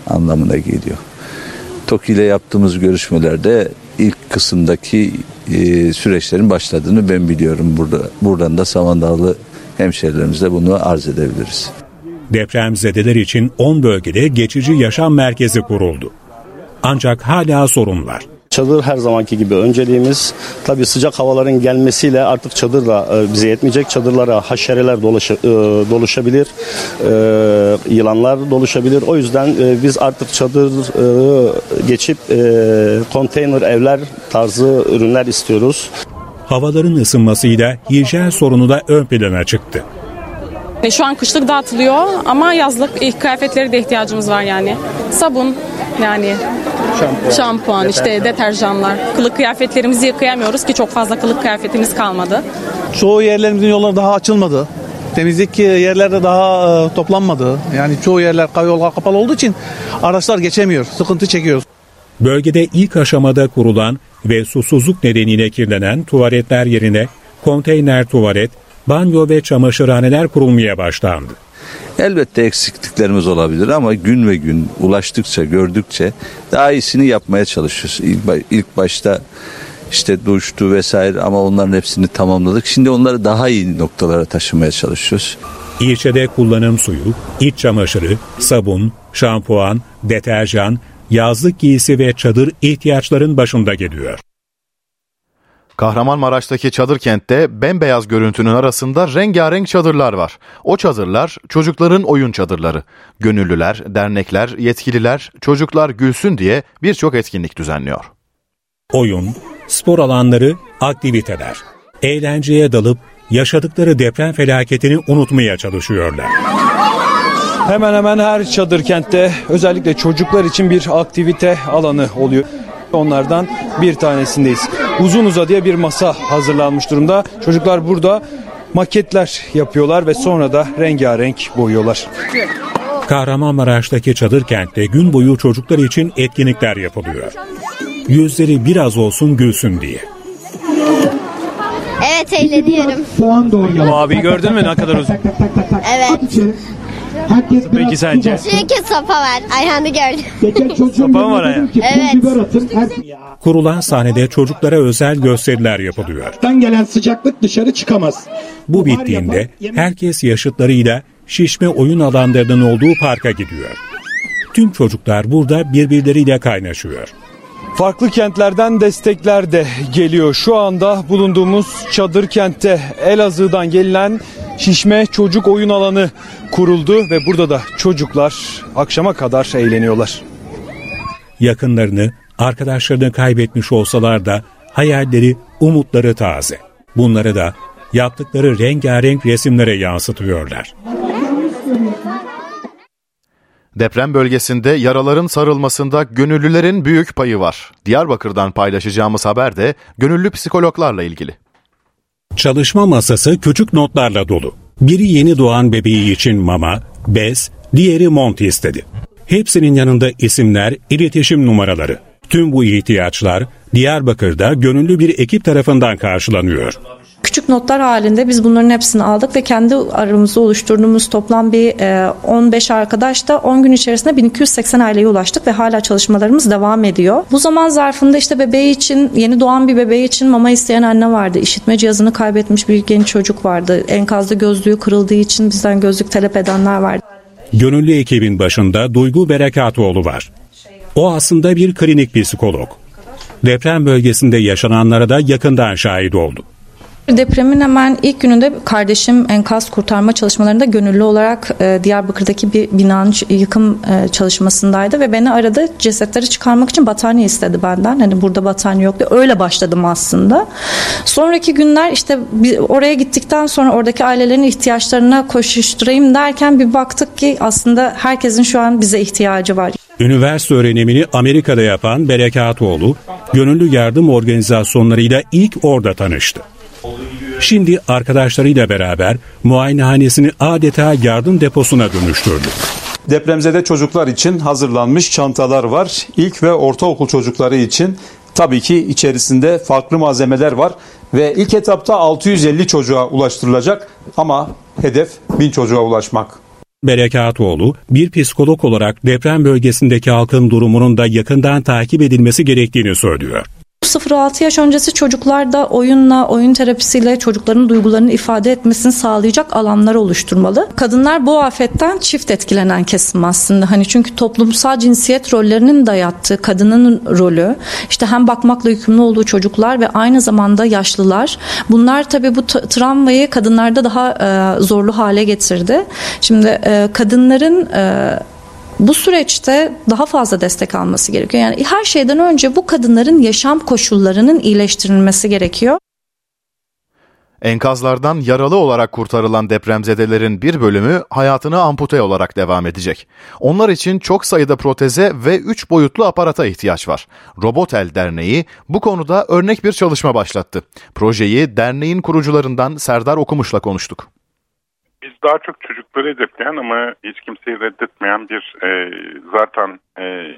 S32: anlamına geliyor. TOKİ ile yaptığımız görüşmelerde ilk kısımdaki e, süreçlerin başladığını ben biliyorum. Burada, buradan da Samandağlı hemşerilerimize bunu arz edebiliriz.
S3: Depremzedeler için 10 bölgede geçici yaşam merkezi kuruldu. Ancak hala sorun var.
S33: Çadır her zamanki gibi önceliğimiz. Tabii sıcak havaların gelmesiyle artık çadır da e, bize yetmeyecek. Çadırlara haşereler dolaşa, e, doluşabilir, e, yılanlar doluşabilir. O yüzden biz artık çadır geçip konteyner evler tarzı ürünler istiyoruz.
S3: Havaların ısınmasıyla hijyen sorunu da ön plana çıktı.
S34: E, şu an kışlık dağıtılıyor ama yazlık ilk kıyafetleri de ihtiyacımız var yani. Sabun yani şampuan, şampuan işte deterjanlar. Kılık kıyafetlerimizi yıkayamıyoruz ki çok fazla kılık kıyafetimiz kalmadı.
S35: Çoğu yerlerimizin yolları daha açılmadı. Temizlik yerlerde daha e, toplanmadı. Yani çoğu yerler yollar kapalı olduğu için araçlar geçemiyor. Sıkıntı çekiyoruz.
S3: Bölgede ilk aşamada kurulan ve susuzluk nedeniyle kirlenen tuvaletler yerine konteyner tuvalet, banyo ve çamaşırhaneler kurulmaya başlandı.
S32: Elbette eksikliklerimiz olabilir ama gün ve gün ulaştıkça, gördükçe daha iyisini yapmaya çalışıyoruz. İlk, ilk başta işte duştu vesaire ama onların hepsini tamamladık. Şimdi onları daha iyi noktalara taşımaya çalışıyoruz.
S3: İlçede kullanım suyu, iç çamaşırı, sabun, şampuan, deterjan, yazlık giysi ve çadır ihtiyaçların başında geliyor.
S1: Kahramanmaraş'taki çadır kentte bembeyaz görüntünün arasında rengarenk çadırlar var. O çadırlar çocukların oyun çadırları. Gönüllüler, dernekler, yetkililer çocuklar gülsün diye birçok etkinlik düzenliyor.
S3: Oyun, spor alanları, aktiviteler. Eğlenceye dalıp yaşadıkları deprem felaketini unutmaya çalışıyorlar.
S36: Hemen hemen her çadır kentte özellikle çocuklar için bir aktivite alanı oluyor.
S37: Onlardan bir tanesindeyiz. Uzun uzadıya bir masa hazırlanmış durumda. Çocuklar burada maketler yapıyorlar ve sonra da rengarenk boyuyorlar.
S3: Kahramanmaraş'taki çadır kentte gün boyu çocuklar için etkinlikler yapılıyor. Yüzleri biraz olsun gülsün diye.
S38: Evet eğleniyorum.
S37: Bu abi gördün mü ne kadar uzun?
S38: Evet.
S37: Peki sence?
S38: Çünkü sopa var. Ayhan'ı gördüm. (laughs)
S37: Sopa mı var ayağı?
S38: Evet.
S3: Kurulan sahnede çocuklara özel gösteriler yapılıyor.
S39: gelen sıcaklık dışarı çıkamaz.
S3: Bu bittiğinde herkes yaşıtlarıyla şişme oyun alanlarının olduğu parka gidiyor. Tüm çocuklar burada birbirleriyle kaynaşıyor.
S37: Farklı kentlerden destekler de geliyor. Şu anda bulunduğumuz çadır kentte Elazığ'dan gelen şişme çocuk oyun alanı kuruldu ve burada da çocuklar akşama kadar eğleniyorlar.
S3: Yakınlarını, arkadaşlarını kaybetmiş olsalar da hayalleri, umutları taze. Bunları da yaptıkları rengarenk resimlere yansıtıyorlar.
S1: Deprem bölgesinde yaraların sarılmasında gönüllülerin büyük payı var. Diyarbakır'dan paylaşacağımız haber de gönüllü psikologlarla ilgili.
S3: Çalışma masası küçük notlarla dolu. Biri yeni doğan bebeği için mama, bez, diğeri mont istedi. Hepsinin yanında isimler, iletişim numaraları. Tüm bu ihtiyaçlar Diyarbakır'da gönüllü bir ekip tarafından karşılanıyor.
S40: Küçük notlar halinde biz bunların hepsini aldık ve kendi aramızda oluşturduğumuz toplam bir 15 arkadaş da 10 gün içerisinde 1280 aileye ulaştık ve hala çalışmalarımız devam ediyor. Bu zaman zarfında işte bebeği için yeni doğan bir bebeği için mama isteyen anne vardı. İşitme cihazını kaybetmiş bir genç çocuk vardı. Enkazda gözlüğü kırıldığı için bizden gözlük talep edenler vardı.
S3: Gönüllü ekibin başında Duygu Berekatoğlu var. O aslında bir klinik psikolog. Deprem bölgesinde yaşananlara da yakından şahit oldu.
S40: Depremin hemen ilk gününde kardeşim enkaz kurtarma çalışmalarında gönüllü olarak e, Diyarbakır'daki bir binanın yıkım e, çalışmasındaydı ve beni aradı cesetleri çıkarmak için battaniye istedi benden. Hani burada battaniye yoktu. Öyle başladım aslında. Sonraki günler işte oraya gittikten sonra oradaki ailelerin ihtiyaçlarına koşuşturayım derken bir baktık ki aslında herkesin şu an bize ihtiyacı var.
S3: Üniversite öğrenimini Amerika'da yapan Berekatoğlu, gönüllü yardım organizasyonlarıyla ilk orada tanıştı. Şimdi arkadaşlarıyla beraber muayenehanesini adeta yardım deposuna dönüştürdü.
S37: Depremzede çocuklar için hazırlanmış çantalar var. İlk ve ortaokul çocukları için tabii ki içerisinde farklı malzemeler var ve ilk etapta 650 çocuğa ulaştırılacak ama hedef 1000 çocuğa ulaşmak.
S3: Berekatoğlu, bir psikolog olarak deprem bölgesindeki halkın durumunun da yakından takip edilmesi gerektiğini söylüyor.
S40: 0-6 yaş öncesi çocuklar oyunla, oyun terapisiyle çocukların duygularını ifade etmesini sağlayacak alanlar oluşturmalı. Kadınlar bu afetten çift etkilenen kesim aslında. Hani çünkü toplumsal cinsiyet rollerinin dayattığı kadının rolü, işte hem bakmakla yükümlü olduğu çocuklar ve aynı zamanda yaşlılar. Bunlar tabii bu travmayı kadınlarda daha e, zorlu hale getirdi. Şimdi e, kadınların e, bu süreçte daha fazla destek alması gerekiyor. Yani her şeyden önce bu kadınların yaşam koşullarının iyileştirilmesi gerekiyor.
S1: Enkazlardan yaralı olarak kurtarılan depremzedelerin bir bölümü hayatını ampute olarak devam edecek. Onlar için çok sayıda proteze ve 3 boyutlu aparata ihtiyaç var. Robotel Derneği bu konuda örnek bir çalışma başlattı. Projeyi derneğin kurucularından Serdar Okumuş'la konuştuk
S41: biz daha çok çocukları hedefleyen ama hiç kimseyi reddetmeyen bir e, zaten e,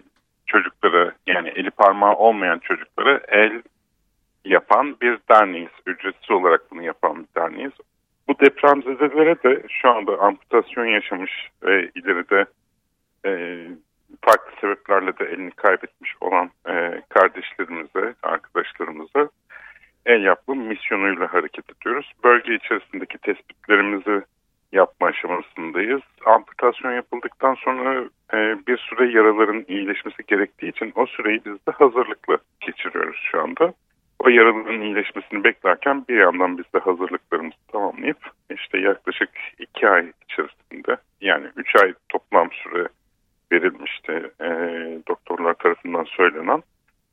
S41: çocukları yani eli parmağı olmayan çocukları el yapan bir derneğiz. Ücretsiz olarak bunu yapan bir derneğiz. Bu depremzedelere de şu anda amputasyon yaşamış ve ileride e, farklı sebeplerle de elini kaybetmiş olan e, kardeşlerimize, arkadaşlarımıza el yapma misyonuyla hareket ediyoruz. Bölge içerisindeki tespitlerimizi yapma aşamasındayız. Amputasyon yapıldıktan sonra e, bir süre yaraların iyileşmesi gerektiği için o süreyi biz de hazırlıklı geçiriyoruz şu anda. O yaraların iyileşmesini beklerken bir yandan biz de hazırlıklarımızı tamamlayıp işte yaklaşık iki ay içerisinde yani üç ay toplam süre verilmişti e, doktorlar tarafından söylenen.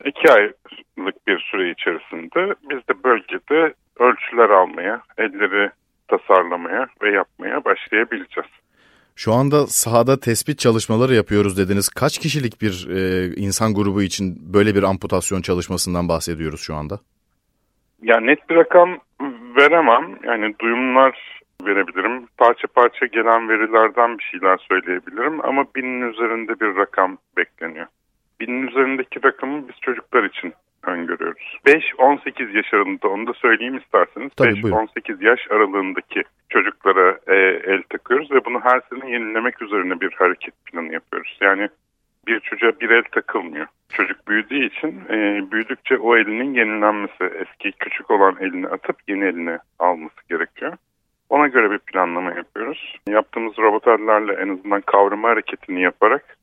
S41: iki aylık bir süre içerisinde biz de bölgede ölçüler almaya, elleri tasarlamaya ve yapmaya başlayabileceğiz.
S1: Şu anda sahada tespit çalışmaları yapıyoruz dediniz. Kaç kişilik bir e, insan grubu için böyle bir amputasyon çalışmasından bahsediyoruz şu anda?
S41: Ya net bir rakam veremem. Yani duyumlar verebilirim. Parça parça gelen verilerden bir şeyler söyleyebilirim ama binin üzerinde bir rakam bekleniyor. Binin üzerindeki rakamı biz çocuklar için öngörüyoruz. 5-18 yaş aralığında onu da söyleyeyim isterseniz. 5-18 yaş aralığındaki çocuklara e, el takıyoruz ve bunu her sene yenilemek üzerine bir hareket planı yapıyoruz. Yani bir çocuğa bir el takılmıyor. Çocuk büyüdüğü için e, büyüdükçe o elinin yenilenmesi, eski küçük olan elini atıp yeni elini alması gerekiyor. Ona göre bir planlama yapıyoruz. Yaptığımız robotlarla en azından kavrama hareketini yaparak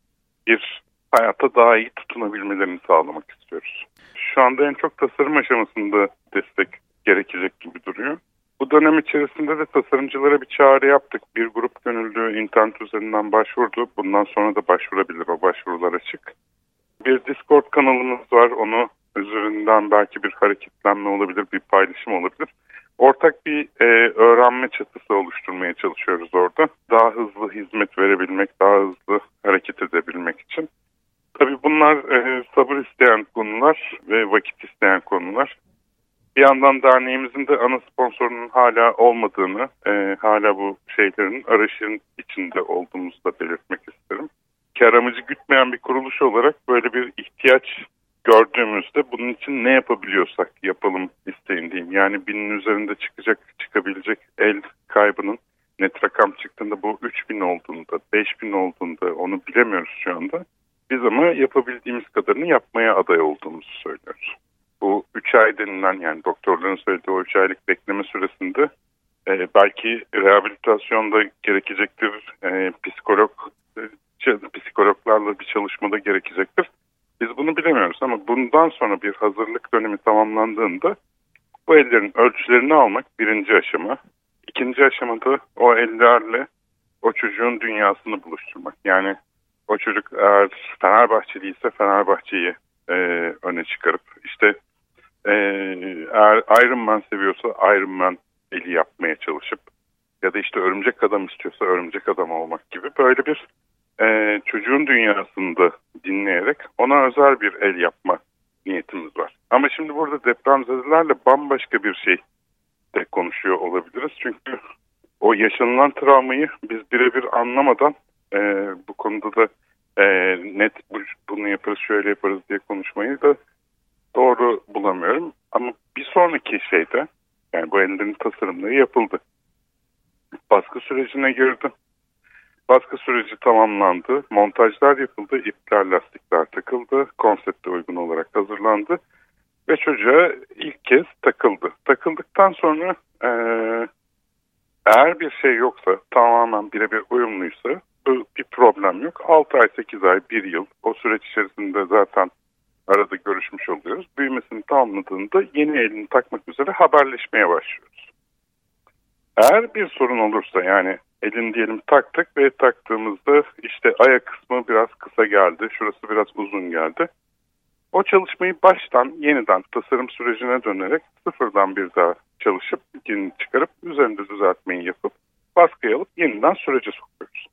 S41: bir hayata daha iyi tutunabilmelerini sağlamak istiyoruz. Şu anda en çok tasarım aşamasında destek gerekecek gibi duruyor. Bu dönem içerisinde de tasarımcılara bir çağrı yaptık. Bir grup gönüllü internet üzerinden başvurdu. Bundan sonra da başvurabilir. O başvurular açık. Bir Discord kanalımız var. Onu üzerinden belki bir hareketlenme olabilir, bir paylaşım olabilir. Ortak bir e, öğrenme çatısı oluşturmaya çalışıyoruz orada. Daha hızlı hizmet verebilmek, daha hızlı hareket edebilmek için. Tabii bunlar e, sabır isteyen konular ve vakit isteyen konular. Bir yandan derneğimizin de ana sponsorunun hala olmadığını, e, hala bu şeylerin arayışın içinde olduğumuzu da belirtmek isterim. Kar amacı gütmeyen bir kuruluş olarak böyle bir ihtiyaç gördüğümüzde bunun için ne yapabiliyorsak yapalım isteğindeyim. Yani binin üzerinde çıkacak, çıkabilecek el kaybının net rakam çıktığında bu 3000 olduğunda, 5000 olduğunda onu bilemiyoruz şu anda. Biz ama yapabildiğimiz kadarını yapmaya aday olduğumuzu söylüyoruz. Bu 3 ay denilen yani doktorların söylediği o 3 aylık bekleme süresinde e, belki rehabilitasyonda gerekecektir, e, psikolog e, psikologlarla bir çalışmada gerekecektir. Biz bunu bilemiyoruz ama bundan sonra bir hazırlık dönemi tamamlandığında bu ellerin ölçülerini almak birinci aşama. İkinci aşamada o ellerle o çocuğun dünyasını buluşturmak. Yani o çocuk eğer Fenerbahçeliyse Fenerbahçe'yi e, öne çıkarıp işte e, eğer Iron Man seviyorsa Iron Man eli yapmaya çalışıp ya da işte örümcek adam istiyorsa örümcek adam olmak gibi böyle bir e, çocuğun dünyasında dinleyerek ona özel bir el yapma niyetimiz var. Ama şimdi burada depremzedelerle bambaşka bir şey de konuşuyor olabiliriz. Çünkü o yaşanılan travmayı biz birebir anlamadan e, bu konuda da e, net bu, bunu yaparız şöyle yaparız diye konuşmayı da doğru bulamıyorum. Ama bir sonraki şeyde yani bu ellerin tasarımları yapıldı. Baskı sürecine girdi. Baskı süreci tamamlandı. Montajlar yapıldı. ipler lastikler takıldı. Konsepte uygun olarak hazırlandı. Ve çocuğa ilk kez takıldı. Takıldıktan sonra e, eğer bir şey yoksa tamamen birebir uyumluysa bir problem yok. 6 ay, 8 ay, 1 yıl o süreç içerisinde zaten arada görüşmüş oluyoruz. Büyümesini tamamladığında yeni elini takmak üzere haberleşmeye başlıyoruz. Eğer bir sorun olursa yani elin diyelim taktık ve taktığımızda işte ayak kısmı biraz kısa geldi, şurası biraz uzun geldi. O çalışmayı baştan yeniden tasarım sürecine dönerek sıfırdan bir daha çalışıp yeni çıkarıp üzerinde düzeltmeyi yapıp baskıya alıp yeniden sürece sokuyoruz.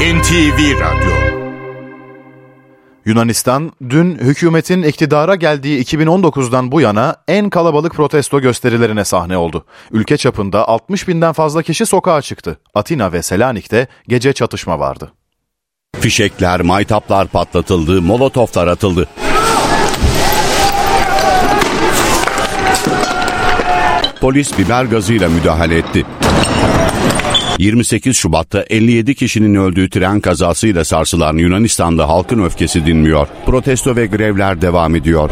S1: NTV Radyo Yunanistan dün hükümetin iktidara geldiği 2019'dan bu yana en kalabalık protesto gösterilerine sahne oldu. Ülke çapında 60 binden fazla kişi sokağa çıktı. Atina ve Selanik'te gece çatışma vardı.
S42: Fişekler, maytaplar patlatıldı, molotoflar atıldı. Polis biber gazıyla müdahale etti. 28 Şubat'ta 57 kişinin öldüğü tren kazasıyla sarsılan Yunanistan'da halkın öfkesi dinmiyor. Protesto ve grevler devam ediyor.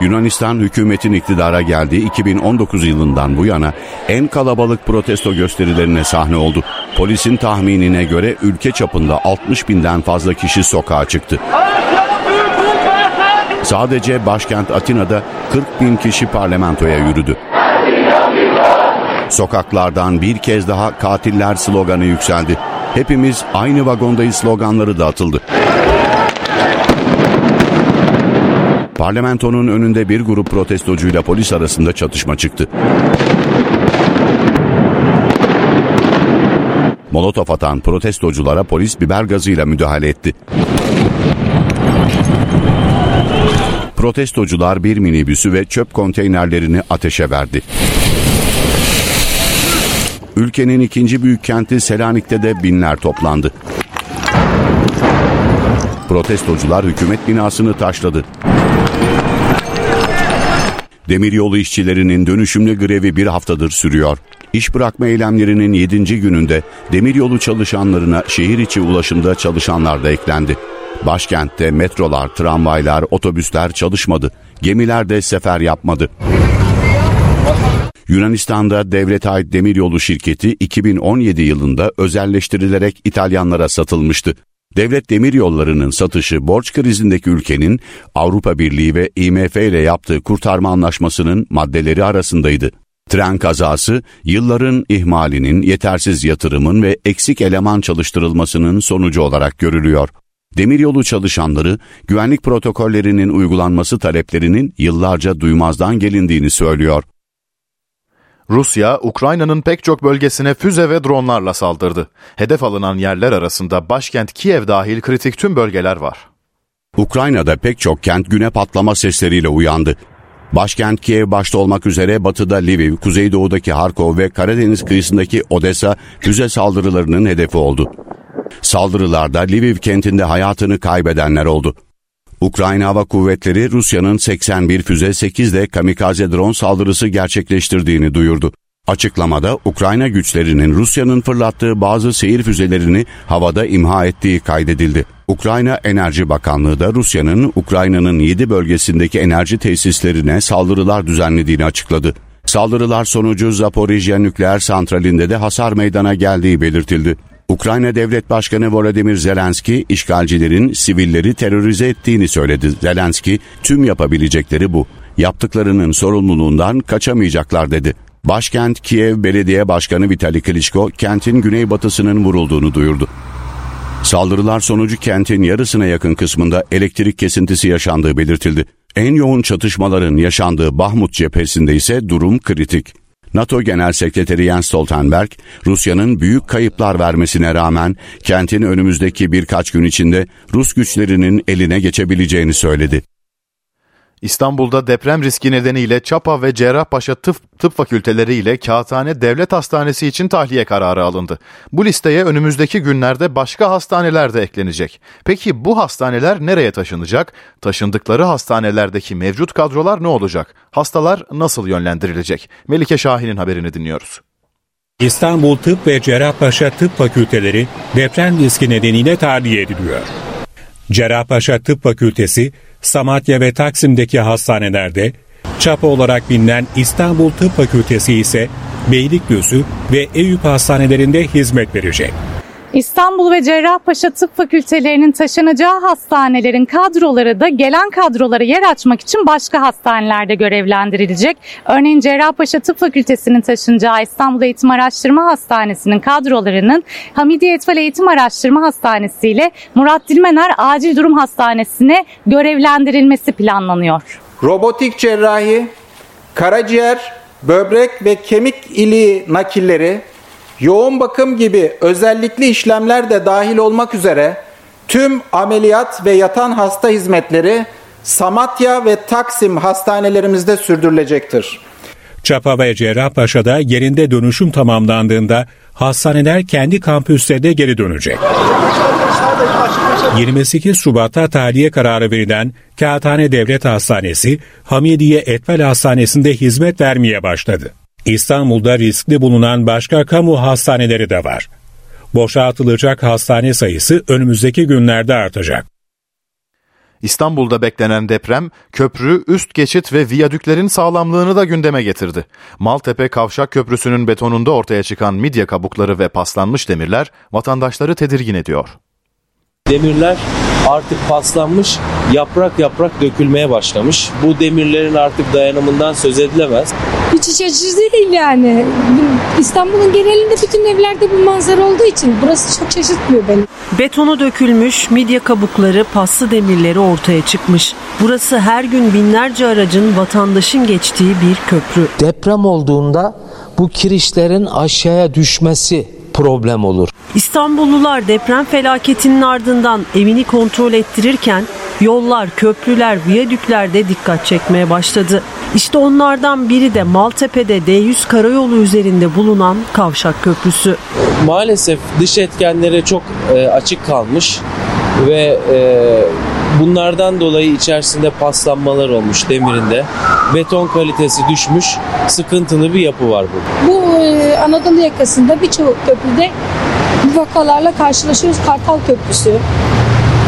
S42: Yunanistan hükümetin iktidara geldiği 2019 yılından bu yana en kalabalık protesto gösterilerine sahne oldu. Polisin tahminine göre ülke çapında 60 binden fazla kişi sokağa çıktı. Sadece başkent Atina'da 40 bin kişi parlamentoya yürüdü. Sokaklardan bir kez daha katiller sloganı yükseldi. Hepimiz aynı vagondayız sloganları da atıldı.
S8: Parlamentonun önünde bir grup protestocuyla polis arasında çatışma çıktı. Molotof atan protestoculara polis biber gazıyla müdahale etti. Protestocular bir minibüsü ve çöp konteynerlerini ateşe verdi. Ülkenin ikinci büyük kenti Selanik'te de binler toplandı. Protestocular hükümet binasını taşladı. Demiryolu işçilerinin dönüşümlü grevi bir haftadır sürüyor. İş bırakma eylemlerinin 7. gününde demiryolu çalışanlarına şehir içi ulaşımda çalışanlar da eklendi. Başkentte metrolar, tramvaylar, otobüsler çalışmadı. Gemiler de sefer yapmadı. Yunanistan'da devlete ait demiryolu şirketi 2017 yılında özelleştirilerek İtalyanlara satılmıştı. Devlet demiryollarının satışı borç krizindeki ülkenin Avrupa Birliği ve IMF ile yaptığı kurtarma anlaşmasının maddeleri arasındaydı. Tren kazası yılların ihmalinin, yetersiz yatırımın ve eksik eleman çalıştırılmasının sonucu olarak görülüyor. Demiryolu çalışanları güvenlik protokollerinin uygulanması taleplerinin yıllarca duymazdan gelindiğini söylüyor.
S1: Rusya, Ukrayna'nın pek çok bölgesine füze ve dronlarla saldırdı. Hedef alınan yerler arasında başkent Kiev dahil kritik tüm bölgeler var.
S8: Ukrayna'da pek çok kent güne patlama sesleriyle uyandı. Başkent Kiev başta olmak üzere batıda Lviv, kuzeydoğudaki Harkov ve Karadeniz kıyısındaki Odessa füze saldırılarının hedefi oldu. Saldırılarda Lviv kentinde hayatını kaybedenler oldu. Ukrayna Hava Kuvvetleri Rusya'nın 81 füze 8 de kamikaze drone saldırısı gerçekleştirdiğini duyurdu. Açıklamada Ukrayna güçlerinin Rusya'nın fırlattığı bazı seyir füzelerini havada imha ettiği kaydedildi. Ukrayna Enerji Bakanlığı da Rusya'nın Ukrayna'nın 7 bölgesindeki enerji tesislerine saldırılar düzenlediğini açıkladı. Saldırılar sonucu Zaporijya nükleer santralinde de hasar meydana geldiği belirtildi. Ukrayna Devlet Başkanı Volodymyr Zelenski işgalcilerin sivilleri terörize ettiğini söyledi. Zelenski tüm yapabilecekleri bu. Yaptıklarının sorumluluğundan kaçamayacaklar dedi. Başkent Kiev Belediye Başkanı Vitali Klitschko kentin güneybatısının vurulduğunu duyurdu. Saldırılar sonucu kentin yarısına yakın kısmında elektrik kesintisi yaşandığı belirtildi. En yoğun çatışmaların yaşandığı Bahmut cephesinde ise durum kritik. NATO Genel Sekreteri Jens Stoltenberg, Rusya'nın büyük kayıplar vermesine rağmen kentin önümüzdeki birkaç gün içinde Rus güçlerinin eline geçebileceğini söyledi.
S1: İstanbul'da deprem riski nedeniyle Çapa ve Cerrahpaşa Tıp, Tıp Fakülteleri ile Kağıthane Devlet Hastanesi için tahliye kararı alındı. Bu listeye önümüzdeki günlerde başka hastaneler de eklenecek. Peki bu hastaneler nereye taşınacak? Taşındıkları hastanelerdeki mevcut kadrolar ne olacak? Hastalar nasıl yönlendirilecek? Melike Şahin'in haberini dinliyoruz.
S3: İstanbul Tıp ve Cerrahpaşa Tıp Fakülteleri deprem riski nedeniyle tahliye ediliyor. Cerrahpaşa Tıp Fakültesi, Samatya ve Taksim'deki hastanelerde, çapa olarak bilinen İstanbul Tıp Fakültesi ise Beylikdüzü ve Eyüp hastanelerinde hizmet verecek.
S13: İstanbul ve Cerrahpaşa Tıp Fakültelerinin taşınacağı hastanelerin kadroları da gelen kadrolara yer açmak için başka hastanelerde görevlendirilecek. Örneğin Cerrahpaşa Tıp Fakültesinin taşınacağı İstanbul Eğitim Araştırma Hastanesi'nin kadrolarının Hamidiye Etfal Eğitim Araştırma Hastanesi ile Murat Dilmener Acil Durum Hastanesi'ne görevlendirilmesi planlanıyor.
S43: Robotik cerrahi, karaciğer, böbrek ve kemik iliği nakilleri, yoğun bakım gibi özellikli işlemler de dahil olmak üzere tüm ameliyat ve yatan hasta hizmetleri Samatya ve Taksim hastanelerimizde sürdürülecektir.
S3: Çapa ve Cerrahpaşa'da yerinde dönüşüm tamamlandığında hastaneler kendi kampüslerine geri dönecek. 28 Şubat'ta tahliye kararı verilen Kağıthane Devlet Hastanesi, Hamidiye Etfel Hastanesi'nde hizmet vermeye başladı. İstanbul'da riskli bulunan başka kamu hastaneleri de var. Boşaltılacak hastane sayısı önümüzdeki günlerde artacak.
S1: İstanbul'da beklenen deprem köprü, üst geçit ve viyadüklerin sağlamlığını da gündeme getirdi. Maltepe Kavşak Köprüsü'nün betonunda ortaya çıkan midye kabukları ve paslanmış demirler vatandaşları tedirgin ediyor.
S44: Demirler artık paslanmış, yaprak yaprak dökülmeye başlamış. Bu demirlerin artık dayanımından söz edilemez.
S45: Hiç iç açıcı değil yani. İstanbul'un genelinde bütün evlerde bu manzara olduğu için burası çok şaşırtmıyor beni.
S46: Betonu dökülmüş, midye kabukları, paslı demirleri ortaya çıkmış. Burası her gün binlerce aracın, vatandaşın geçtiği bir köprü.
S47: Deprem olduğunda bu kirişlerin aşağıya düşmesi problem olur.
S46: İstanbullular deprem felaketinin ardından evini kontrol ettirirken yollar, köprüler, viyadüklerde dikkat çekmeye başladı. İşte onlardan biri de Maltepe'de D100 karayolu üzerinde bulunan Kavşak Köprüsü.
S44: Maalesef dış etkenlere çok e, açık kalmış ve e, bunlardan dolayı içerisinde paslanmalar olmuş demirinde. Beton kalitesi düşmüş, sıkıntılı bir yapı var burada.
S45: Bu e, Anadolu yakasında birçok köprüde bu vakalarla karşılaşıyoruz. Kartal Köprüsü,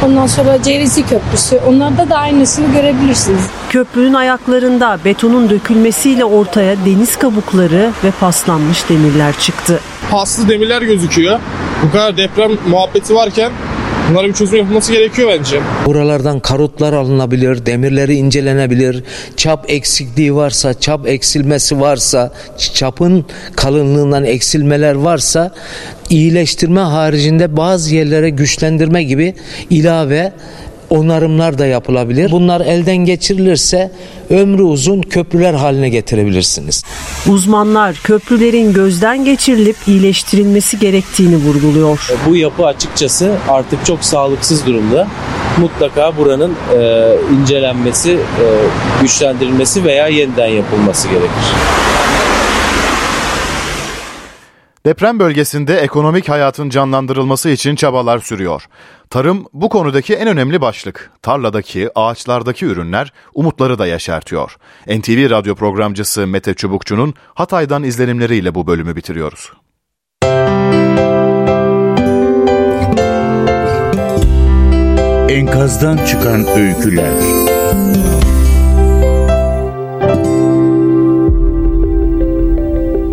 S45: Ondan sonra Cevizli Köprüsü. Onlarda da aynısını görebilirsiniz.
S46: Köprünün ayaklarında betonun dökülmesiyle ortaya deniz kabukları ve paslanmış demirler çıktı.
S48: Paslı demirler gözüküyor. Bu kadar deprem muhabbeti varken Bunlara bir çözüm yapılması gerekiyor bence.
S47: Buralardan karotlar alınabilir, demirleri incelenebilir. Çap eksikliği varsa, çap eksilmesi varsa, çapın kalınlığından eksilmeler varsa iyileştirme haricinde bazı yerlere güçlendirme gibi ilave onarımlar da yapılabilir. Bunlar elden geçirilirse ömrü uzun köprüler haline getirebilirsiniz.
S46: Uzmanlar köprülerin gözden geçirilip iyileştirilmesi gerektiğini vurguluyor.
S44: Bu yapı açıkçası artık çok sağlıksız durumda. Mutlaka buranın e, incelenmesi, e, güçlendirilmesi veya yeniden yapılması gerekir.
S1: Deprem bölgesinde ekonomik hayatın canlandırılması için çabalar sürüyor. Tarım bu konudaki en önemli başlık. Tarladaki, ağaçlardaki ürünler umutları da yaşartıyor. NTV radyo programcısı Mete Çubukçu'nun Hatay'dan izlenimleriyle bu bölümü bitiriyoruz.
S49: Enkazdan çıkan öyküler.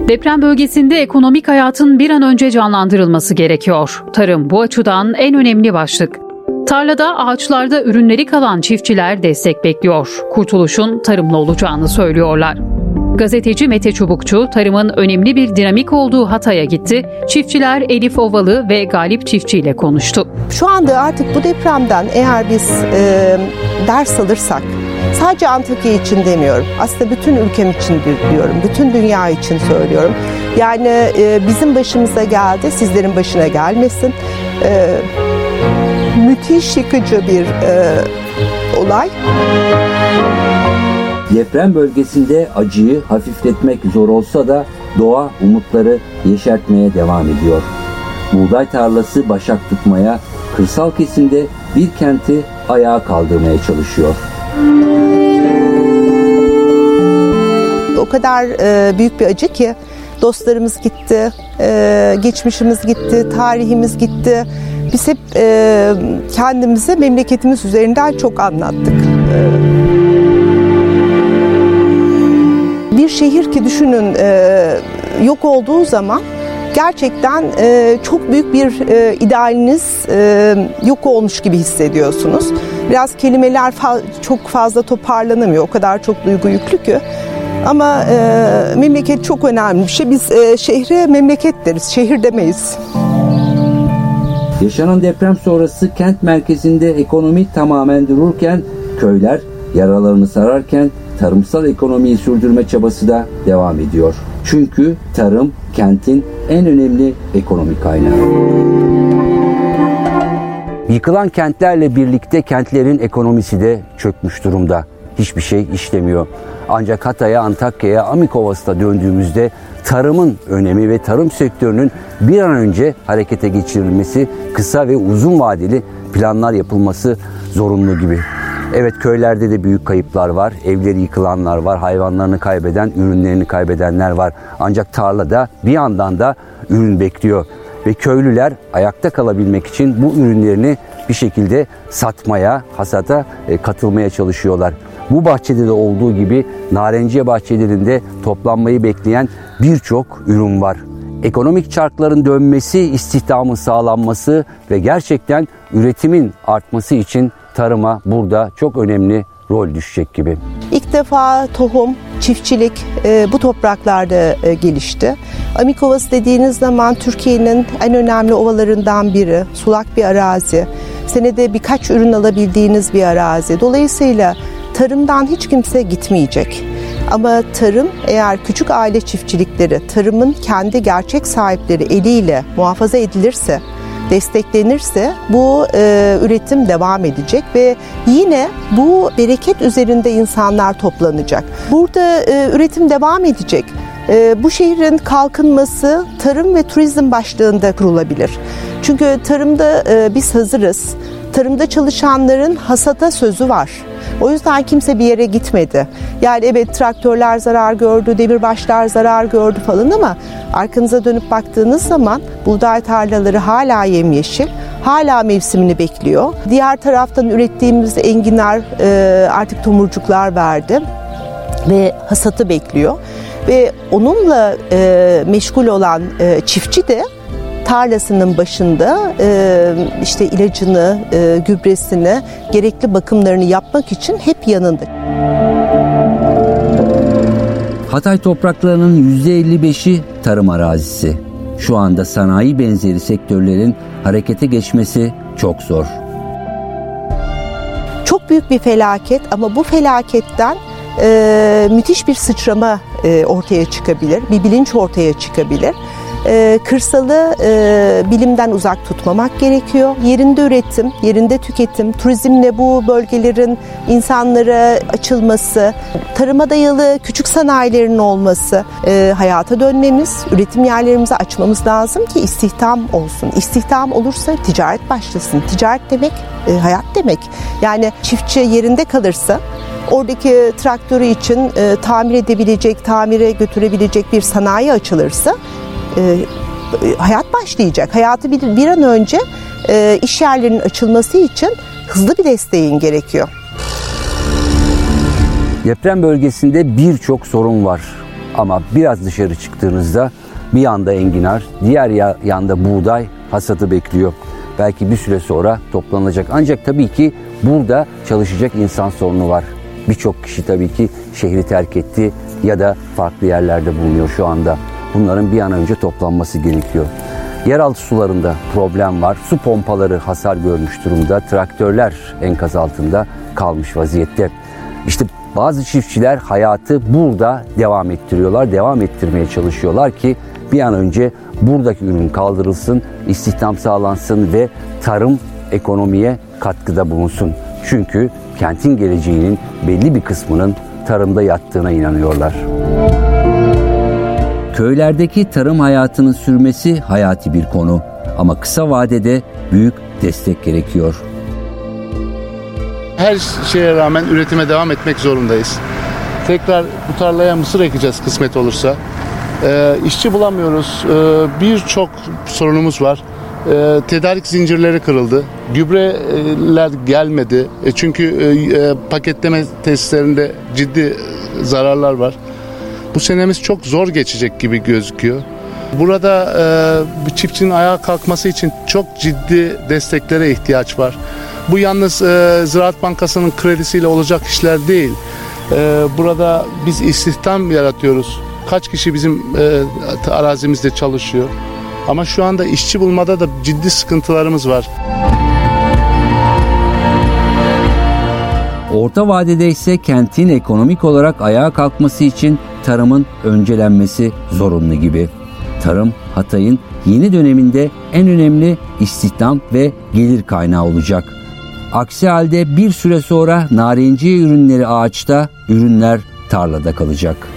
S50: Deprem bölgesinde ekonomik hayatın bir an önce canlandırılması gerekiyor. Tarım bu açıdan en önemli başlık. Tarlada, ağaçlarda ürünleri kalan çiftçiler destek bekliyor. Kurtuluşun tarımla olacağını söylüyorlar. Gazeteci Mete Çubukçu, tarımın önemli bir dinamik olduğu Hatay'a gitti. Çiftçiler Elif Ovalı ve Galip Çiftçi ile konuştu.
S36: Şu anda artık bu depremden eğer biz e, ders alırsak, Sadece Antakya için demiyorum. Aslında bütün ülkem için diyorum. Bütün dünya için söylüyorum. Yani e, bizim başımıza geldi, sizlerin başına gelmesin. E, müthiş yıkıcı bir e, olay.
S51: Deprem bölgesinde acıyı hafifletmek zor olsa da doğa umutları yeşertmeye devam ediyor. Buğday tarlası başak tutmaya, kırsal kesimde bir kenti ayağa kaldırmaya çalışıyor.
S36: O kadar e, büyük bir acı ki dostlarımız gitti, e, geçmişimiz gitti, tarihimiz gitti. Biz hep e, kendimize memleketimiz üzerinden çok anlattık. Bir şehir ki düşünün yok olduğu zaman gerçekten e, çok büyük bir e, idealiniz e, yok olmuş gibi hissediyorsunuz. Biraz kelimeler fa- çok fazla toparlanamıyor. O kadar çok duygu yüklü ki. Ama e, memleket çok önemli bir şey. Biz e, şehre memleket deriz, şehir demeyiz.
S51: Yaşanan deprem sonrası kent merkezinde ekonomi tamamen dururken köyler yaralarını sararken tarımsal ekonomiyi sürdürme çabası da devam ediyor. Çünkü tarım kentin en önemli ekonomik kaynağı. Yıkılan kentlerle birlikte kentlerin ekonomisi de çökmüş durumda. Hiçbir şey işlemiyor. Ancak Hatay'a, Antakya'ya, Amikovas'ta döndüğümüzde tarımın önemi ve tarım sektörünün bir an önce harekete geçirilmesi, kısa ve uzun vadeli planlar yapılması zorunlu gibi. Evet köylerde de büyük kayıplar var. Evleri yıkılanlar var. Hayvanlarını kaybeden, ürünlerini kaybedenler var. Ancak tarlada bir yandan da ürün bekliyor. Ve köylüler ayakta kalabilmek için bu ürünlerini bir şekilde satmaya, hasata e, katılmaya çalışıyorlar. Bu bahçede de olduğu gibi narenciye bahçelerinde toplanmayı bekleyen birçok ürün var. Ekonomik çarkların dönmesi, istihdamın sağlanması ve gerçekten üretimin artması için tarıma burada çok önemli rol düşecek gibi.
S36: İlk defa tohum, çiftçilik e, bu topraklarda e, gelişti. Amik Ovası dediğiniz zaman Türkiye'nin en önemli ovalarından biri. Sulak bir arazi. Senede birkaç ürün alabildiğiniz bir arazi. Dolayısıyla tarımdan hiç kimse gitmeyecek. Ama tarım eğer küçük aile çiftçilikleri tarımın kendi gerçek sahipleri eliyle muhafaza edilirse desteklenirse bu e, üretim devam edecek ve yine bu bereket üzerinde insanlar toplanacak. Burada e, üretim devam edecek. E, bu şehrin kalkınması tarım ve turizm başlığında kurulabilir. Çünkü tarımda e, biz hazırız. Tarımda çalışanların hasata sözü var. O yüzden kimse bir yere gitmedi. Yani evet traktörler zarar gördü, demirbaşlar zarar gördü falan ama arkanıza dönüp baktığınız zaman buğday tarlaları hala yemyeşil, hala mevsimini bekliyor. Diğer taraftan ürettiğimiz enginar e, artık tomurcuklar verdi ve hasatı bekliyor. Ve onunla e, meşgul olan e, çiftçi de tarlasının başında e, işte ilacını, e, gübresini, gerekli bakımlarını yapmak için hep yanında.
S51: Hatay topraklarının %55'i tarım arazisi. Şu anda sanayi benzeri sektörlerin harekete geçmesi çok zor.
S36: Çok büyük bir felaket ama bu felaketten e, müthiş bir sıçrama e, ortaya çıkabilir, bir bilinç ortaya çıkabilir. E, kırsalı e, bilimden uzak tutmamak gerekiyor. Yerinde üretim, yerinde tüketim, turizmle bu bölgelerin insanlara açılması, tarıma dayalı küçük sanayilerin olması, e, hayata dönmemiz, üretim yerlerimizi açmamız lazım ki istihdam olsun. İstihdam olursa ticaret başlasın. Ticaret demek e, hayat demek. Yani çiftçi yerinde kalırsa oradaki traktörü için e, tamir edebilecek, tamire götürebilecek bir sanayi açılırsa e, hayat başlayacak. Hayatı bir, bir an önce e, iş yerlerinin açılması için hızlı bir desteğin gerekiyor.
S51: Deprem bölgesinde birçok sorun var. Ama biraz dışarı çıktığınızda bir yanda enginar, diğer yanda buğday hasadı bekliyor. Belki bir süre sonra toplanacak. Ancak tabii ki burada çalışacak insan sorunu var. Birçok kişi tabii ki şehri terk etti ya da farklı yerlerde bulunuyor şu anda. Bunların bir an önce toplanması gerekiyor. Yeraltı sularında problem var. Su pompaları hasar görmüş durumda. Traktörler enkaz altında kalmış vaziyette. İşte bazı çiftçiler hayatı burada devam ettiriyorlar, devam ettirmeye çalışıyorlar ki bir an önce buradaki ürün kaldırılsın, istihdam sağlansın ve tarım ekonomiye katkıda bulunsun. Çünkü kentin geleceğinin belli bir kısmının tarımda yattığına inanıyorlar. Köylerdeki tarım hayatının sürmesi hayati bir konu ama kısa vadede büyük destek gerekiyor.
S52: Her şeye rağmen üretime devam etmek zorundayız. Tekrar bu tarlaya mısır ekeceğiz kısmet olursa. Ee, işçi bulamıyoruz. Ee, Birçok sorunumuz var. Ee, tedarik zincirleri kırıldı. Gübreler gelmedi. E çünkü e, e, paketleme tesislerinde ciddi zararlar var. Bu senemiz çok zor geçecek gibi gözüküyor. Burada e, çiftçinin ayağa kalkması için çok ciddi desteklere ihtiyaç var. Bu yalnız e, Ziraat Bankası'nın kredisiyle olacak işler değil. E, burada biz istihdam yaratıyoruz. Kaç kişi bizim e, arazimizde çalışıyor. Ama şu anda işçi bulmada da ciddi sıkıntılarımız var.
S51: Orta vadede ise kentin ekonomik olarak ayağa kalkması için tarımın öncelenmesi zorunlu gibi. Tarım Hatay'ın yeni döneminde en önemli istihdam ve gelir kaynağı olacak. Aksi halde bir süre sonra narenciye ürünleri ağaçta, ürünler tarlada kalacak.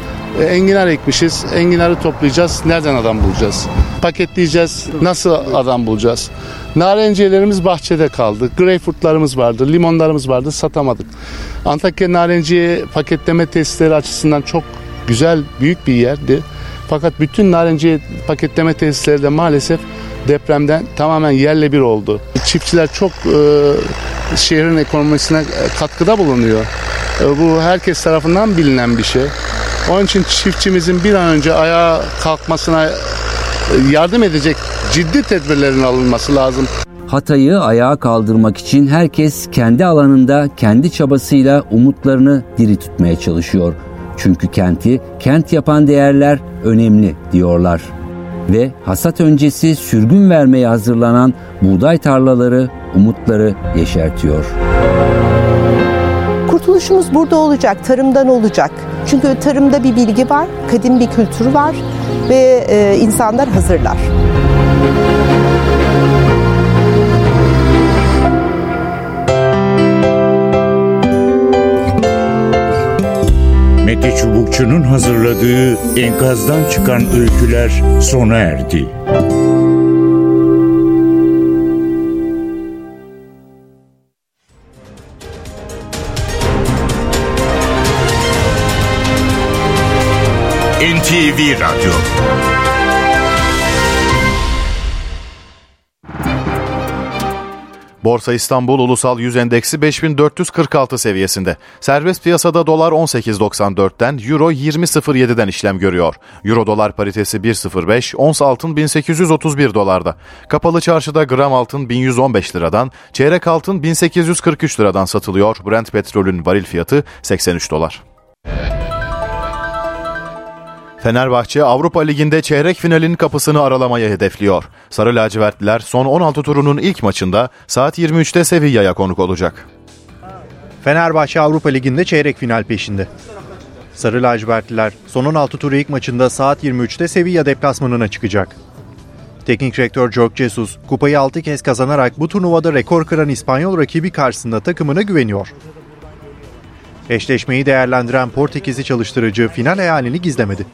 S52: E, enginar ekmişiz. Enginarı toplayacağız. Nereden adam bulacağız? Paketleyeceğiz. Nasıl adam bulacağız? Narenciyelerimiz bahçede kaldı. Greyfurtlarımız vardı. Limonlarımız vardı. Satamadık. Antakya narenciye paketleme testleri açısından çok güzel, büyük bir yerdi. Fakat bütün narenciye paketleme tesisleri de maalesef depremden tamamen yerle bir oldu. Çiftçiler çok e, şehrin ekonomisine katkıda bulunuyor. E, bu herkes tarafından bilinen bir şey. Onun için çiftçimizin bir an önce ayağa kalkmasına yardım edecek ciddi tedbirlerin alınması lazım.
S51: Hatay'ı ayağa kaldırmak için herkes kendi alanında, kendi çabasıyla umutlarını diri tutmaya çalışıyor. Çünkü kenti kent yapan değerler önemli diyorlar. Ve hasat öncesi sürgün vermeye hazırlanan buğday tarlaları umutları yeşertiyor.
S36: Kurtuluşumuz burada olacak, tarımdan olacak. Çünkü tarımda bir bilgi var, kadim bir kültür var ve e, insanlar hazırlar.
S53: Mete Çubukçu'nun hazırladığı enkazdan çıkan öyküler sona erdi.
S1: NTV Radyo Borsa İstanbul Ulusal Yüz Endeksi 5446 seviyesinde. Serbest piyasada dolar 18.94'ten, euro 20.07'den işlem görüyor. Euro dolar paritesi 1.05, ons altın 1831 dolarda. Kapalı çarşıda gram altın 1115 liradan, çeyrek altın 1843 liradan satılıyor. Brent petrolün varil fiyatı 83 dolar. Fenerbahçe Avrupa Ligi'nde çeyrek finalin kapısını aralamayı hedefliyor. Sarı lacivertliler son 16 turunun ilk maçında saat 23'te Sevilla'ya konuk olacak.
S54: Fenerbahçe Avrupa Ligi'nde çeyrek final peşinde. Sarı lacivertliler son 16 turu ilk maçında saat 23'te Sevilla deplasmanına çıkacak. Teknik direktör Jorge Jesus kupayı 6 kez kazanarak bu turnuvada rekor kıran İspanyol rakibi karşısında takımına güveniyor. Eşleşmeyi değerlendiren Portekizli çalıştırıcı final hayalini gizlemedi.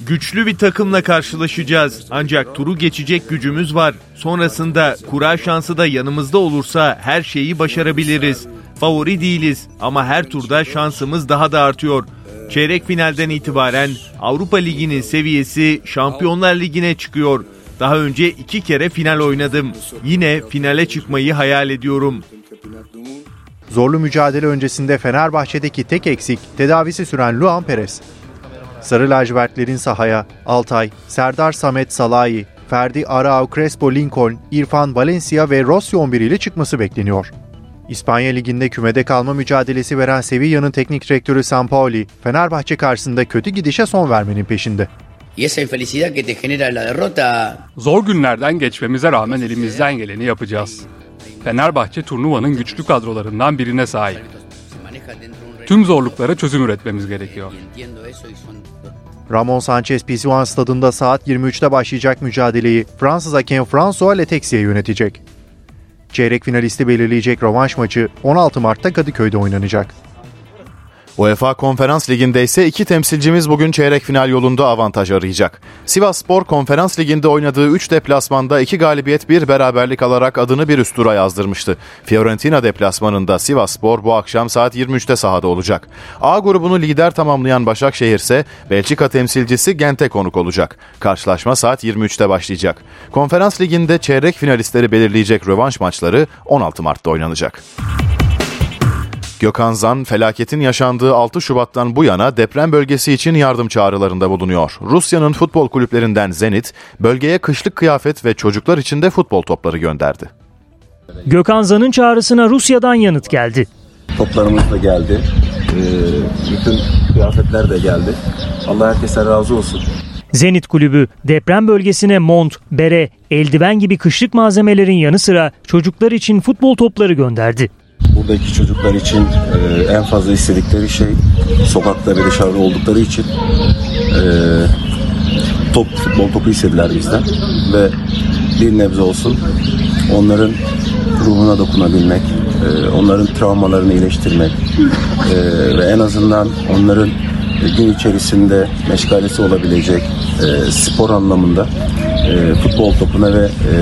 S24: Güçlü bir takımla karşılaşacağız. Ancak turu geçecek gücümüz var. Sonrasında kura şansı da yanımızda olursa her şeyi başarabiliriz. Favori değiliz ama her turda şansımız daha da artıyor. Çeyrek finalden itibaren Avrupa Ligi'nin seviyesi Şampiyonlar Ligi'ne çıkıyor. Daha önce iki kere final oynadım. Yine finale çıkmayı hayal ediyorum.
S54: Zorlu mücadele öncesinde Fenerbahçe'deki tek eksik tedavisi süren Luan Perez. Sarı lacivertlerin sahaya Altay, Serdar Samet Salahi, Ferdi Arao Crespo Lincoln, İrfan Valencia ve Rossi 11 ile çıkması bekleniyor. İspanya Ligi'nde kümede kalma mücadelesi veren Sevilla'nın teknik direktörü Sampaoli, Fenerbahçe karşısında kötü gidişe son vermenin peşinde.
S44: Zor günlerden geçmemize rağmen elimizden geleni yapacağız. Fenerbahçe turnuvanın güçlü kadrolarından birine sahip. Tüm zorluklara çözüm üretmemiz gerekiyor.
S54: Ramon Sanchez Pizjuan stadında saat 23'te başlayacak mücadeleyi Fransız hakem François Letexier yönetecek. Çeyrek finalisti belirleyecek rövanş maçı 16 Mart'ta Kadıköy'de oynanacak.
S1: UEFA Konferans Ligi'nde ise iki temsilcimiz bugün çeyrek final yolunda avantaj arayacak. Sivas Spor Konferans Ligi'nde oynadığı 3 deplasmanda 2 galibiyet bir beraberlik alarak adını bir üst tura yazdırmıştı. Fiorentina deplasmanında Sivas Spor bu akşam saat 23'te sahada olacak. A grubunu lider tamamlayan Başakşehir ise Belçika temsilcisi Gent'e konuk olacak. Karşılaşma saat 23'te başlayacak. Konferans Ligi'nde çeyrek finalistleri belirleyecek rövanş maçları 16 Mart'ta oynanacak. Gökhan Zan, felaketin yaşandığı 6 Şubat'tan bu yana deprem bölgesi için yardım çağrılarında bulunuyor. Rusya'nın futbol kulüplerinden Zenit, bölgeye kışlık kıyafet ve çocuklar için de futbol topları gönderdi.
S45: Gökhan Zan'ın çağrısına Rusya'dan yanıt geldi.
S55: Toplarımız da geldi. Ee, bütün kıyafetler de geldi. Allah herkese razı olsun.
S45: Zenit Kulübü deprem bölgesine mont, bere, eldiven gibi kışlık malzemelerin yanı sıra çocuklar için futbol topları gönderdi.
S55: Buradaki çocuklar için e, en fazla istedikleri şey sokakta ve dışarıda oldukları için e, top, futbol topu istediler bizden ve bir nebze olsun onların ruhuna dokunabilmek, e, onların travmalarını iyileştirmek e, ve en azından onların gün içerisinde meşgalesi olabilecek e, spor anlamında e, futbol topuna ve e,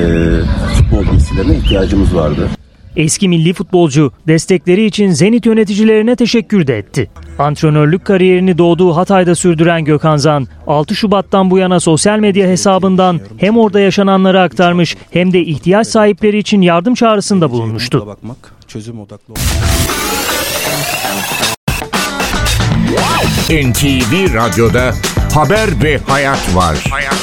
S55: futbol giysilerine ihtiyacımız vardı.
S45: Eski milli futbolcu destekleri için Zenit yöneticilerine teşekkür de etti. Antrenörlük kariyerini doğduğu Hatay'da sürdüren Gökhan Zan, 6 Şubat'tan bu yana sosyal medya hesabından hem orada yaşananları aktarmış hem de ihtiyaç sahipleri için yardım çağrısında bulunmuştu.
S53: Çözüm odaklı NTV Radyo'da
S55: haber ve hayat var. Hayat